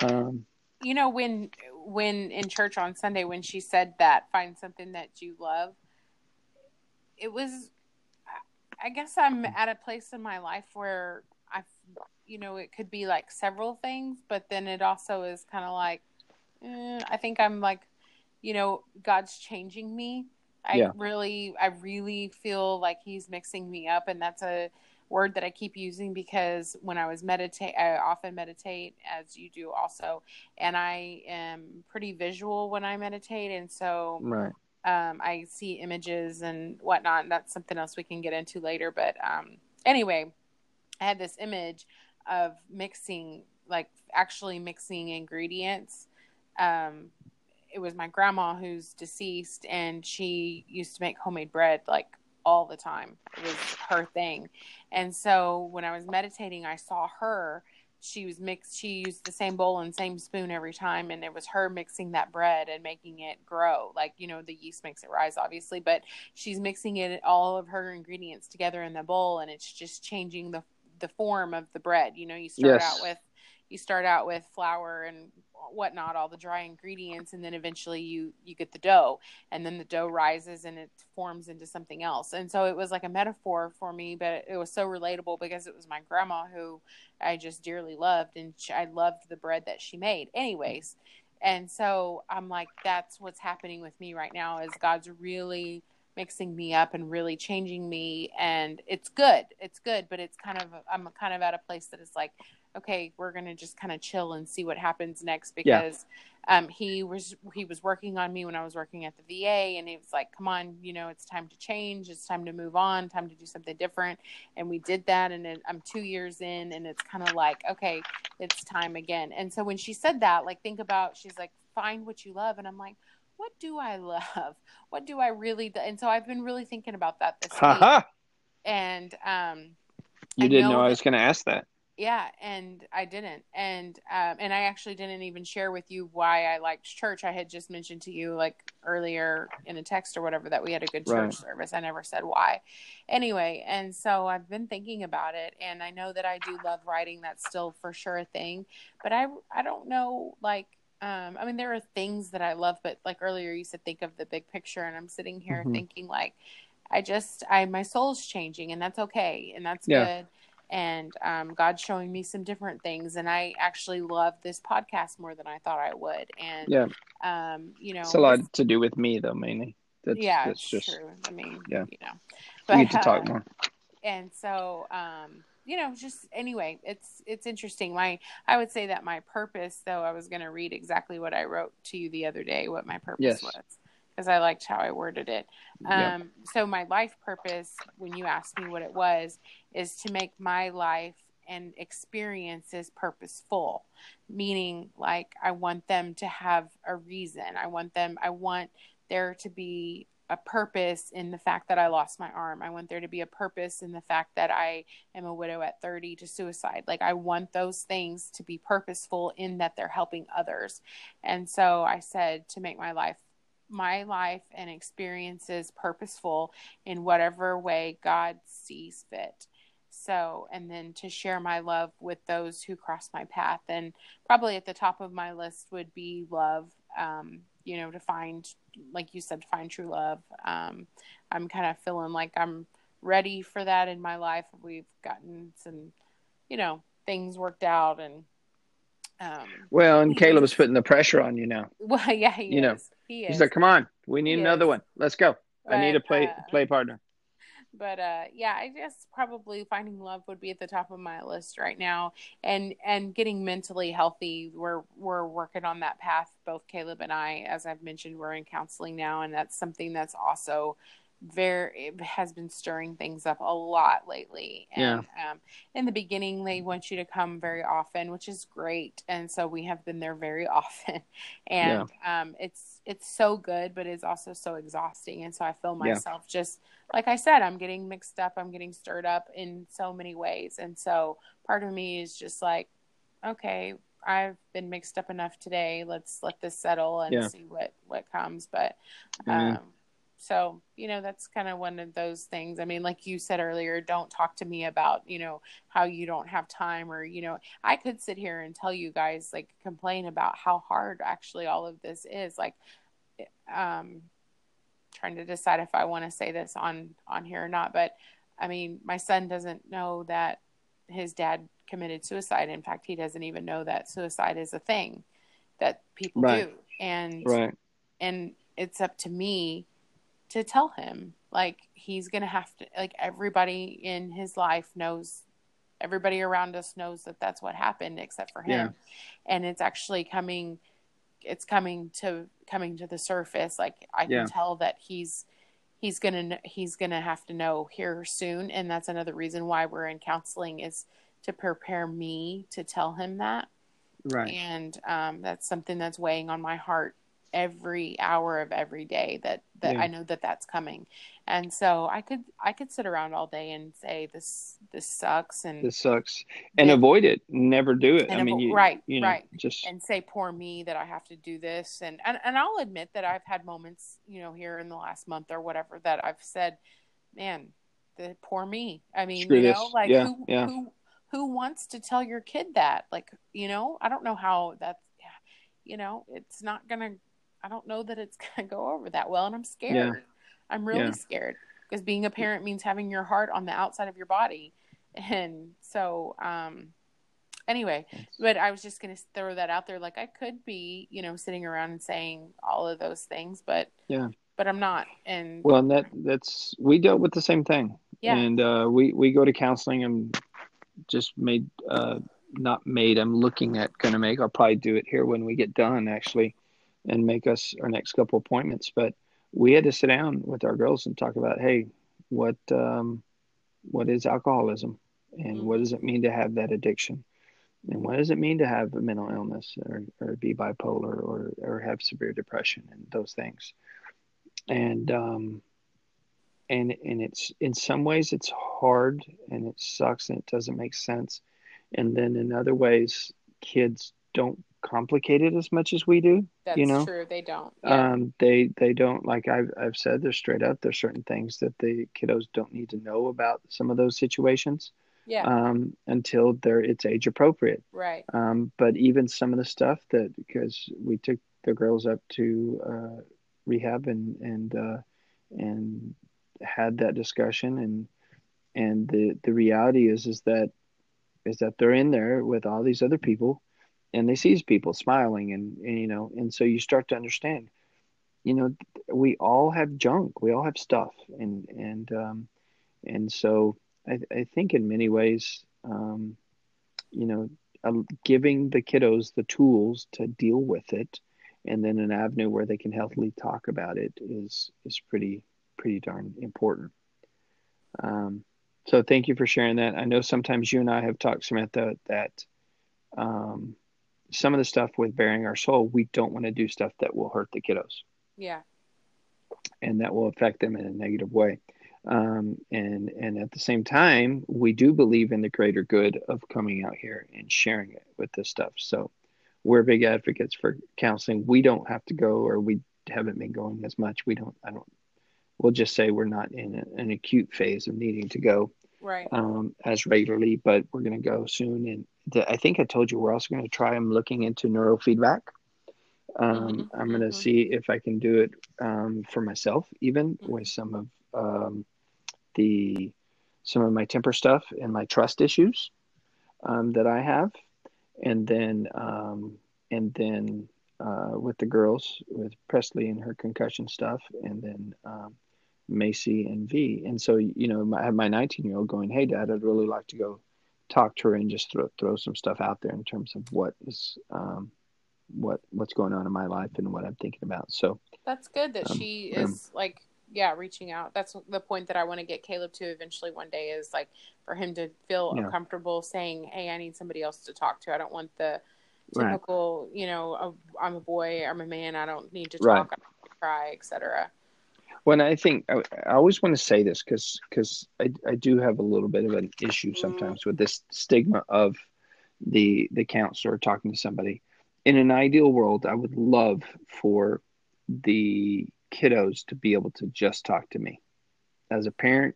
Um, you know when when in church on Sunday when she said that find something that you love it was I guess I'm at a place in my life where I you know it could be like several things but then it also is kind of like eh, I think I'm like you know God's changing me I yeah. really I really feel like he's mixing me up and that's a word that I keep using because when I was meditate, I often meditate as you do also, and I am pretty visual when I meditate, and so right. Um, I see images and whatnot. And that's something else we can get into later. But um, anyway, I had this image of mixing, like actually mixing ingredients. Um, it was my grandma who's deceased, and she used to make homemade bread like all the time. It was her thing. And so when I was meditating, I saw her. She was mixed, she used the same bowl and same spoon every time. And it was her mixing that bread and making it grow. Like, you know, the yeast makes it rise, obviously, but she's mixing it, all of her ingredients together in the bowl. And it's just changing the, the form of the bread. You know, you start yes. out with, you start out with flour and whatnot, all the dry ingredients, and then eventually you you get the dough, and then the dough rises and it forms into something else. And so it was like a metaphor for me, but it was so relatable because it was my grandma who I just dearly loved, and she, I loved the bread that she made. Anyways, and so I'm like, that's what's happening with me right now. Is God's really mixing me up and really changing me and it's good it's good but it's kind of i'm kind of at a place that is like okay, we're gonna just kind of chill and see what happens next because yeah. um, he was he was working on me when I was working at the VA, and he was like, "Come on, you know, it's time to change. It's time to move on. Time to do something different." And we did that, and it, I'm two years in, and it's kind of like, okay, it's time again. And so when she said that, like, think about, she's like, "Find what you love," and I'm like. What do I [laughs] love? What do I really? Do? And so I've been really thinking about that this week. And um, you I didn't know, know I was going to ask that yeah and i didn't and um, and i actually didn't even share with you why i liked church i had just mentioned to you like earlier in a text or whatever that we had a good church right. service i never said why anyway and so i've been thinking about it and i know that i do love writing that's still for sure a thing but i i don't know like um, I mean, there are things that I love, but like earlier you said, think of the big picture, and I'm sitting here Mhm. thinking like, I just, I my soul's changing, and that's okay, and that's Yeah. good. And um, God's showing me some different things, and I actually love this podcast more than I thought I would. And Yeah. um, you know, It's a lot to do with me though, mainly. That's, yeah, that's it's just true. I mean, yeah. you know, we get to uh, talk more. and so um you know just anyway it's it's interesting my i would say that my purpose though i was going to read exactly what i wrote to you the other day what my purpose Yes. was because i liked how i worded it Yeah. um so my life purpose when you asked me what it was is to make my life and experiences purposeful meaning like i want them to have a reason i want them i want there to be a purpose in the fact that I lost my arm. I want there to be a purpose in the fact that I am a widow at 30 to suicide. Like I want those things to be purposeful in that they're helping others. And so I said to make my life my life and experiences purposeful in whatever way God sees fit. So, and then to share my love with those who cross my path. And probably at the top of my list would be love. Um, you know, to find, like you said, to find true love. Um, I'm kind of feeling like I'm ready for that in my life. We've gotten some, you know, things worked out and, um, Well, and He Caleb's is- putting the pressure on you now. [laughs] well, yeah, he You know, is. He is. He's like, "Come on, we need He another one. Let's go. I need a play uh, play partner." [laughs] but uh yeah i guess probably finding love would be at the top of my list right now and and getting mentally healthy we're we're working on that path both caleb and i as i've mentioned we're in counseling now and that's something that's also very has been stirring things up a lot lately and um in the beginning they want you to come very often which is great and so we have been there very [laughs] often and um it's it's so good but it's also so exhausting and so i feel Yeah. myself just like I said, I'm getting mixed up. I'm getting stirred up in so many ways. And so part of me is just like, okay, I've been mixed up enough today. Let's let this settle and Yeah. see what, what comes. But, um, so, you know, that's kind of one of those things. I mean, like you said earlier, don't talk to me about, you know, how you don't have time or, you know, I could sit here and tell you guys, like, complain about how hard actually all of this is. Like, um, trying to decide if I want to say this on on here or not. But I mean, my son doesn't know that his dad committed suicide. In fact, he doesn't even know that suicide is a thing that people Right. do. And Right. and it's up to me to tell him like he's going to have to like everybody in his life knows everybody around us knows that that's what happened except for him. And it's actually coming it's coming to coming to the surface. Like i can tell that he's he's gonna he's gonna have to know here soon. And that's another reason why we're in counseling is to prepare me to tell him that. Right. and um, that's something that's weighing on my heart every hour of every day that that Yeah. I know that that's coming and so I could I could sit around all day and say this this sucks and This sucks. And avoid it. Never do it. I mean, avo- you, right, you know, right. just and say poor me that I have to do this and, and and I'll admit that I've had moments you know here in the last month or whatever that I've said man the poor me I mean Screw you know this. like Yeah, who yeah. who who wants to tell your kid that like you know I don't know how that's you know it's not gonna I don't know that it's [laughs] gonna go over that well and I'm scared Yeah. I'm really Yeah. scared because being a parent means having your heart on the outside of your body and so um anyway but i was just going to throw that out there like i could be you know sitting around and saying all of those things but Yeah. but i'm not and well, and that that's we dealt with the same thing. yeah And uh, we we go to counseling. and just made uh, not made. I'm looking at going to make. I'll probably do it here when we get done actually, and make us our next couple appointments. But we had to sit down with our girls and talk about, hey, what um, what is alcoholism, and what does it mean to have that addiction, and what does it mean to have a mental illness or, or be bipolar or or have severe depression and those things, and um, and and it's in some ways it's hard and it sucks and it doesn't make sense. And then in other ways kids don't complicate it as much as we do that's you know true they don't yeah. um they they don't like i've i've said they're straight up there's certain things that the kiddos don't need to know about some of those situations Yeah. Um, until they're it's age appropriate. right. Um, but even some of the stuff that because we took the girls up to uh, rehab and and uh, and had that discussion and and the the reality is is that is that they're in there with all these other people and they see people smiling and, and you know and so you start to understand you know we all have junk we all have stuff and and um and so i i think in many ways um you know uh, giving the kiddos the tools to deal with it and then an avenue where they can healthily talk about it is is pretty pretty darn important. Um so thank you for sharing that. I know sometimes you and i have talked samantha that um some of the stuff with bearing our soul we don't want to do stuff that will hurt the kiddos Yeah. and that will affect them in a negative way. Um, and and at the same time, we do believe in the greater good of coming out here and sharing it with this stuff. So we're big advocates for counseling. We don't have to go, or we haven't been going as much. We don't. I don't. We'll just say we're not in a, an acute phase of needing to go Right. um, as regularly, but we're going to go soon. And I think I told you we're also going to try. I'm looking into neurofeedback. Um, Mhm, I'm going to mhm. see if I can do it um, for myself, even with some of um, the some of my temper stuff and my trust issues um, that I have, and then um, and then uh, with the girls with Presley and her concussion stuff, and then um, Macy and V. And so you know, I have my 19 year old going, "Hey, Dad, I'd really like to go talk to her and just throw throw some stuff out there in terms of what is." Um, what what's going on in my life and what I'm thinking about. So That's good that Um, she um, is like, yeah, reaching out. That's the point that I want to get Caleb to eventually one day is like for him to feel Yeah. comfortable saying, "Hey, I need somebody else to talk to. I don't want the Right. typical, you know, I'm a boy, I'm a man, I don't need to Right. talk, I don't need to cry, etc." when I think I, I always want to say this because because I, I do have a little bit of an issue sometimes with this stigma of the the counselor talking to somebody. In an ideal world, I would love for the kiddos to be able to just talk to me. As a parent,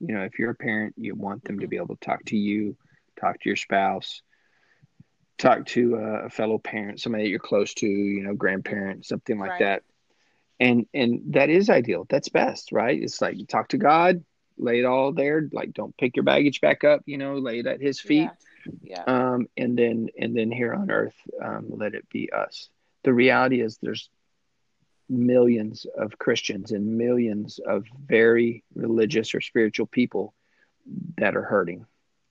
you know, if you're a parent, you want them to be able to talk to you, talk to your spouse, talk to a fellow parent, somebody that you're close to, you know, grandparent, something like Right. that. And and that is ideal. That's best, right? It's like you talk to God, lay it all there, like don't pick your baggage back up, you know, lay it at his feet Yeah. Yeah. um, and then and then here on earth um, let it be us the reality is there's millions of christians and millions of very religious or spiritual people that are hurting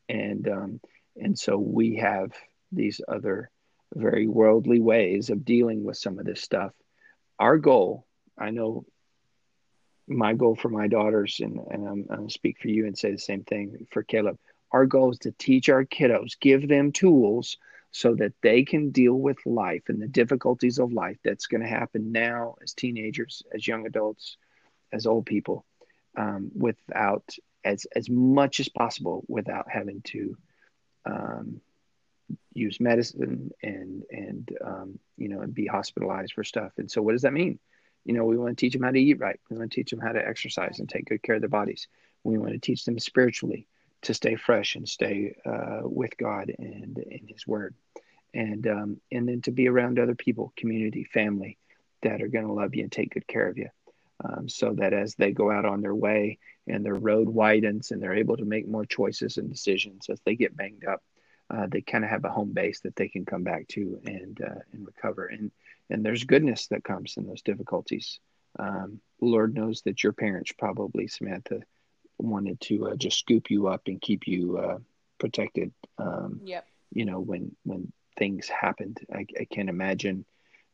and um, and so we have these other very worldly ways of dealing with some of this stuff our goal i know my goal for my daughters and, and I'm, to speak for you and say the same thing for caleb our goal is to teach our kiddos, give them tools so that they can deal with life and the difficulties of life that's going to happen now as teenagers, as young adults, as old people, um, without as as much as possible without having to um, use medicine and and um, you know and be hospitalized for stuff. And so, what does that mean? You know, we want to teach them how to eat right. We want to teach them how to exercise and take good care of their bodies. We want to teach them spiritually to stay fresh and stay uh, with God and in His Word, and um, and then to be around other people, community, family that are going to love you and take good care of you, um, so that as they go out on their way and their road widens and they're able to make more choices and decisions as they get banged up, uh, they kind of have a home base that they can come back to and uh, and recover. And and there's goodness that comes in those difficulties. Um, Lord knows that your parents probably, Samantha, wanted to uh, just scoop you up and keep you uh, protected. Um, Yep. you know, when when things happened, I, I can't imagine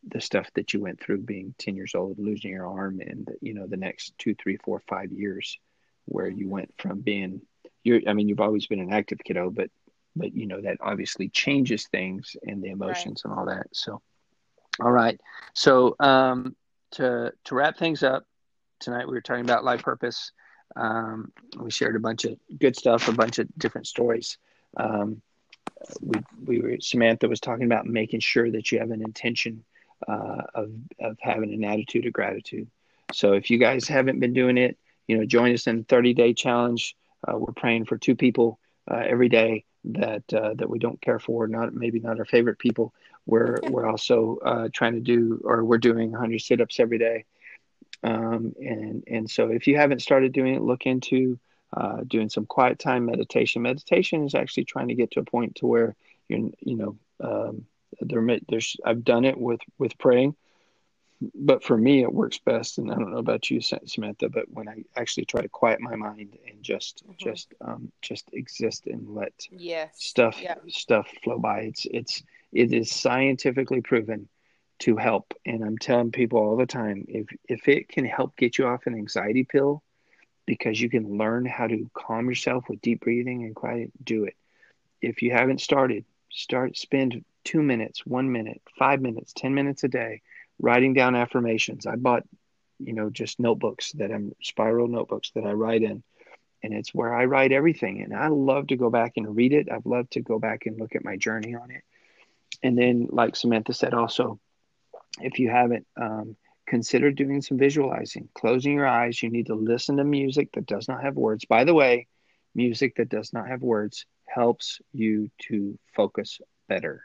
the stuff that you went through being 10 years old, losing your arm, and you know the next two, three, four, five years, where you Mhm. went from being you're. I mean, you've always been an active kiddo, but but you know that obviously changes things and the emotions and all that. So, all right. So um, to to wrap things up tonight, we were talking about life purpose. Um, we shared a bunch of good stuff, a bunch of different stories. Um, we we were Samantha was talking about making sure that you have an intention uh, of of having an attitude of gratitude. So if you guys haven't been doing it, you know, join us in the 30 day challenge. Uh, we're praying for two people uh, every day that uh, that we don't care for, not maybe not our favorite people. We're we're also uh, trying to do, or we're doing 100 sit-ups every day. Um, and and so if you haven't started doing it, look into uh, doing some quiet time meditation. Meditation is actually trying to get to a point to where you're you know um, there there's I've done it with with praying but for me it works best and i don't know about you samantha but when i actually try to quiet my mind and just mm-hmm. just um just exist and let yes stuff stuff flow by it's it's it is scientifically proven to help and i'm telling people all the time if if it can help get you off an anxiety pill because you can learn how to calm yourself with deep breathing and quiet do it if you haven't started start spend two minutes one minute five minutes ten minutes a day writing down affirmations. I bought, you know, just notebooks that I'm spiral notebooks that I write in. And it's where I write everything. And I love to go back and read it. I've loved to go back and look at my journey on it. And then, like Samantha said, also, if you haven't, um, consider doing some visualizing, closing your eyes. You need to listen to music that does not have words. By the way, music that does not have words helps you to focus better.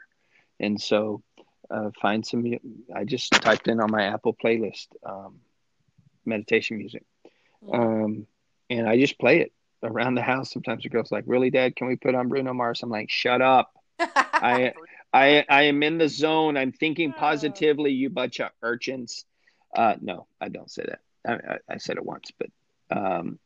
And so uh, find some. I just typed in on my Apple playlist um, meditation music, um, and I just play it around the house. Sometimes the girl's like, "Really, Dad? Can we put on Bruno Mars?" I'm like, "Shut up! [laughs] I, I, I am in the zone. I'm thinking positively. You bunch of urchins." Uh, no, I don't say that. I, I, I said it once, but, um,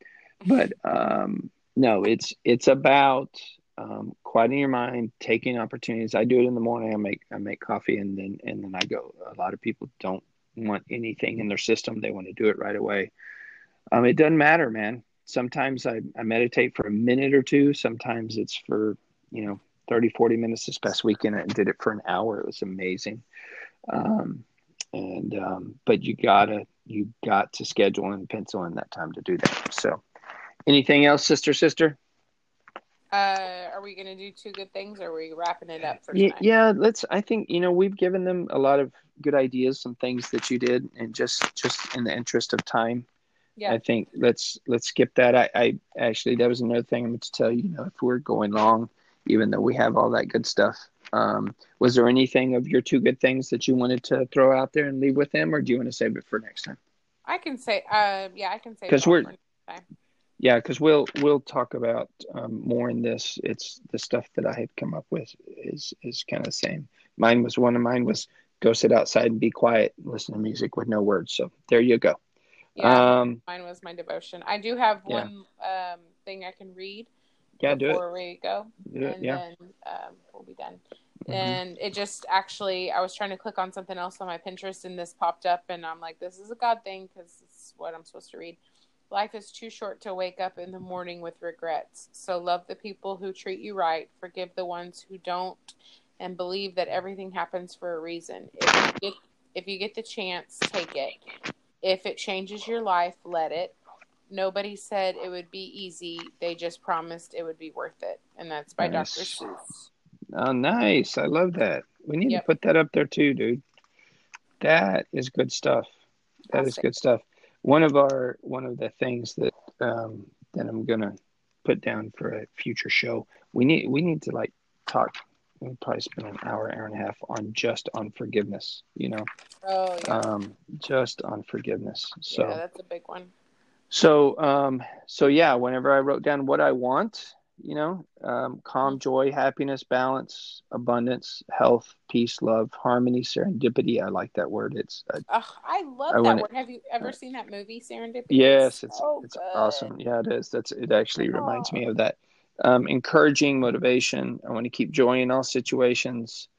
but um, no, it's it's about um, quieting your mind, taking opportunities. I do it in the morning. I make I make coffee and then and then I go. A lot of people don't want anything in their system. They want to do it right away. Um, it doesn't matter, man. Sometimes I, I meditate for a minute or two. Sometimes it's for, you know, 30, 40 minutes this past weekend. and did it for an hour. It was amazing. Um, and, um, but you gotta, you got to schedule and pencil in that time to do that. So anything else, sister, sister? Uh, are we going to do two good things, or are we wrapping it up for tonight? Yeah, let's. I think you know we've given them a lot of good ideas, some things that you did, and just just in the interest of time, yeah. I think let's let's skip that. I, I actually that was another thing I'm going to tell you. You know, if we're going long, even though we have all that good stuff, um, was there anything of your two good things that you wanted to throw out there and leave with them, or do you want to save it for next time? I can say, uh, yeah, I can say because we're yeah, because we'll we'll talk about um, more in this. It's the stuff that I had come up with is is kind of the same. Mine was one of mine was go sit outside and be quiet, listen to music with no words. So there you go. Yeah, um, mine was my devotion. I do have one um, thing I can read. Yeah, do it before we go, do it, and yeah. then um, we'll be done. Mm-hmm. And it just actually, I was trying to click on something else on my Pinterest, and this popped up, and I'm like, this is a God thing because it's what I'm supposed to read. Life is too short to wake up in the morning with regrets. So love the people who treat you right, forgive the ones who don't, and believe that everything happens for a reason. If you get, if you get the chance, take it. If it changes your life, let it. Nobody said it would be easy. They just promised it would be worth it. And that's by nice. Dr. Seuss. Oh, nice. I love that. We need yep. to put that up there too, dude. That is good stuff. That is good stuff one of our one of the things that um, that I'm gonna put down for a future show. We need we need to like talk. We probably spend an hour, hour and a half on just on forgiveness. You know, oh yeah, um, just on forgiveness. So yeah, that's a big one. So um, so yeah, whenever I wrote down what I want, you know um, calm joy happiness balance abundance health peace love harmony serendipity i like that word. It's uh, oh, i love I that word. Have you ever uh, seen that movie serendipity? Yes it's so it's awesome. Yeah it is. That's it actually oh. reminds me of that. Um, encouraging motivation. I want to keep joy in all situations.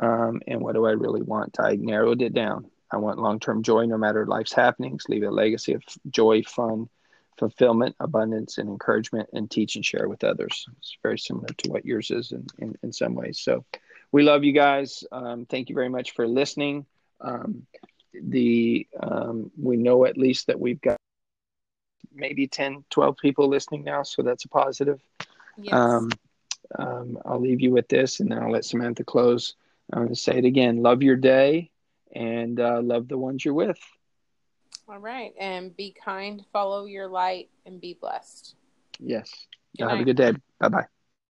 Um, and what do i really want? I narrowed it down i want long-term joy no matter life's happenings leave a legacy of joy fun fulfillment, abundance, and encouragement, and teach and share with others. It's very similar to what yours is in, in, in some ways. So we love you guys. Um, thank you very much for listening. Um, the um, we know at least that we've got maybe 10 12 people listening now so that's a positive yes. Um, um, i'll leave you with this and then i'll let samantha close i'm going to say it again love your day and uh, love the ones you're with all right. And be kind, follow your light, and be blessed. Yes. Have a good day. Bye bye.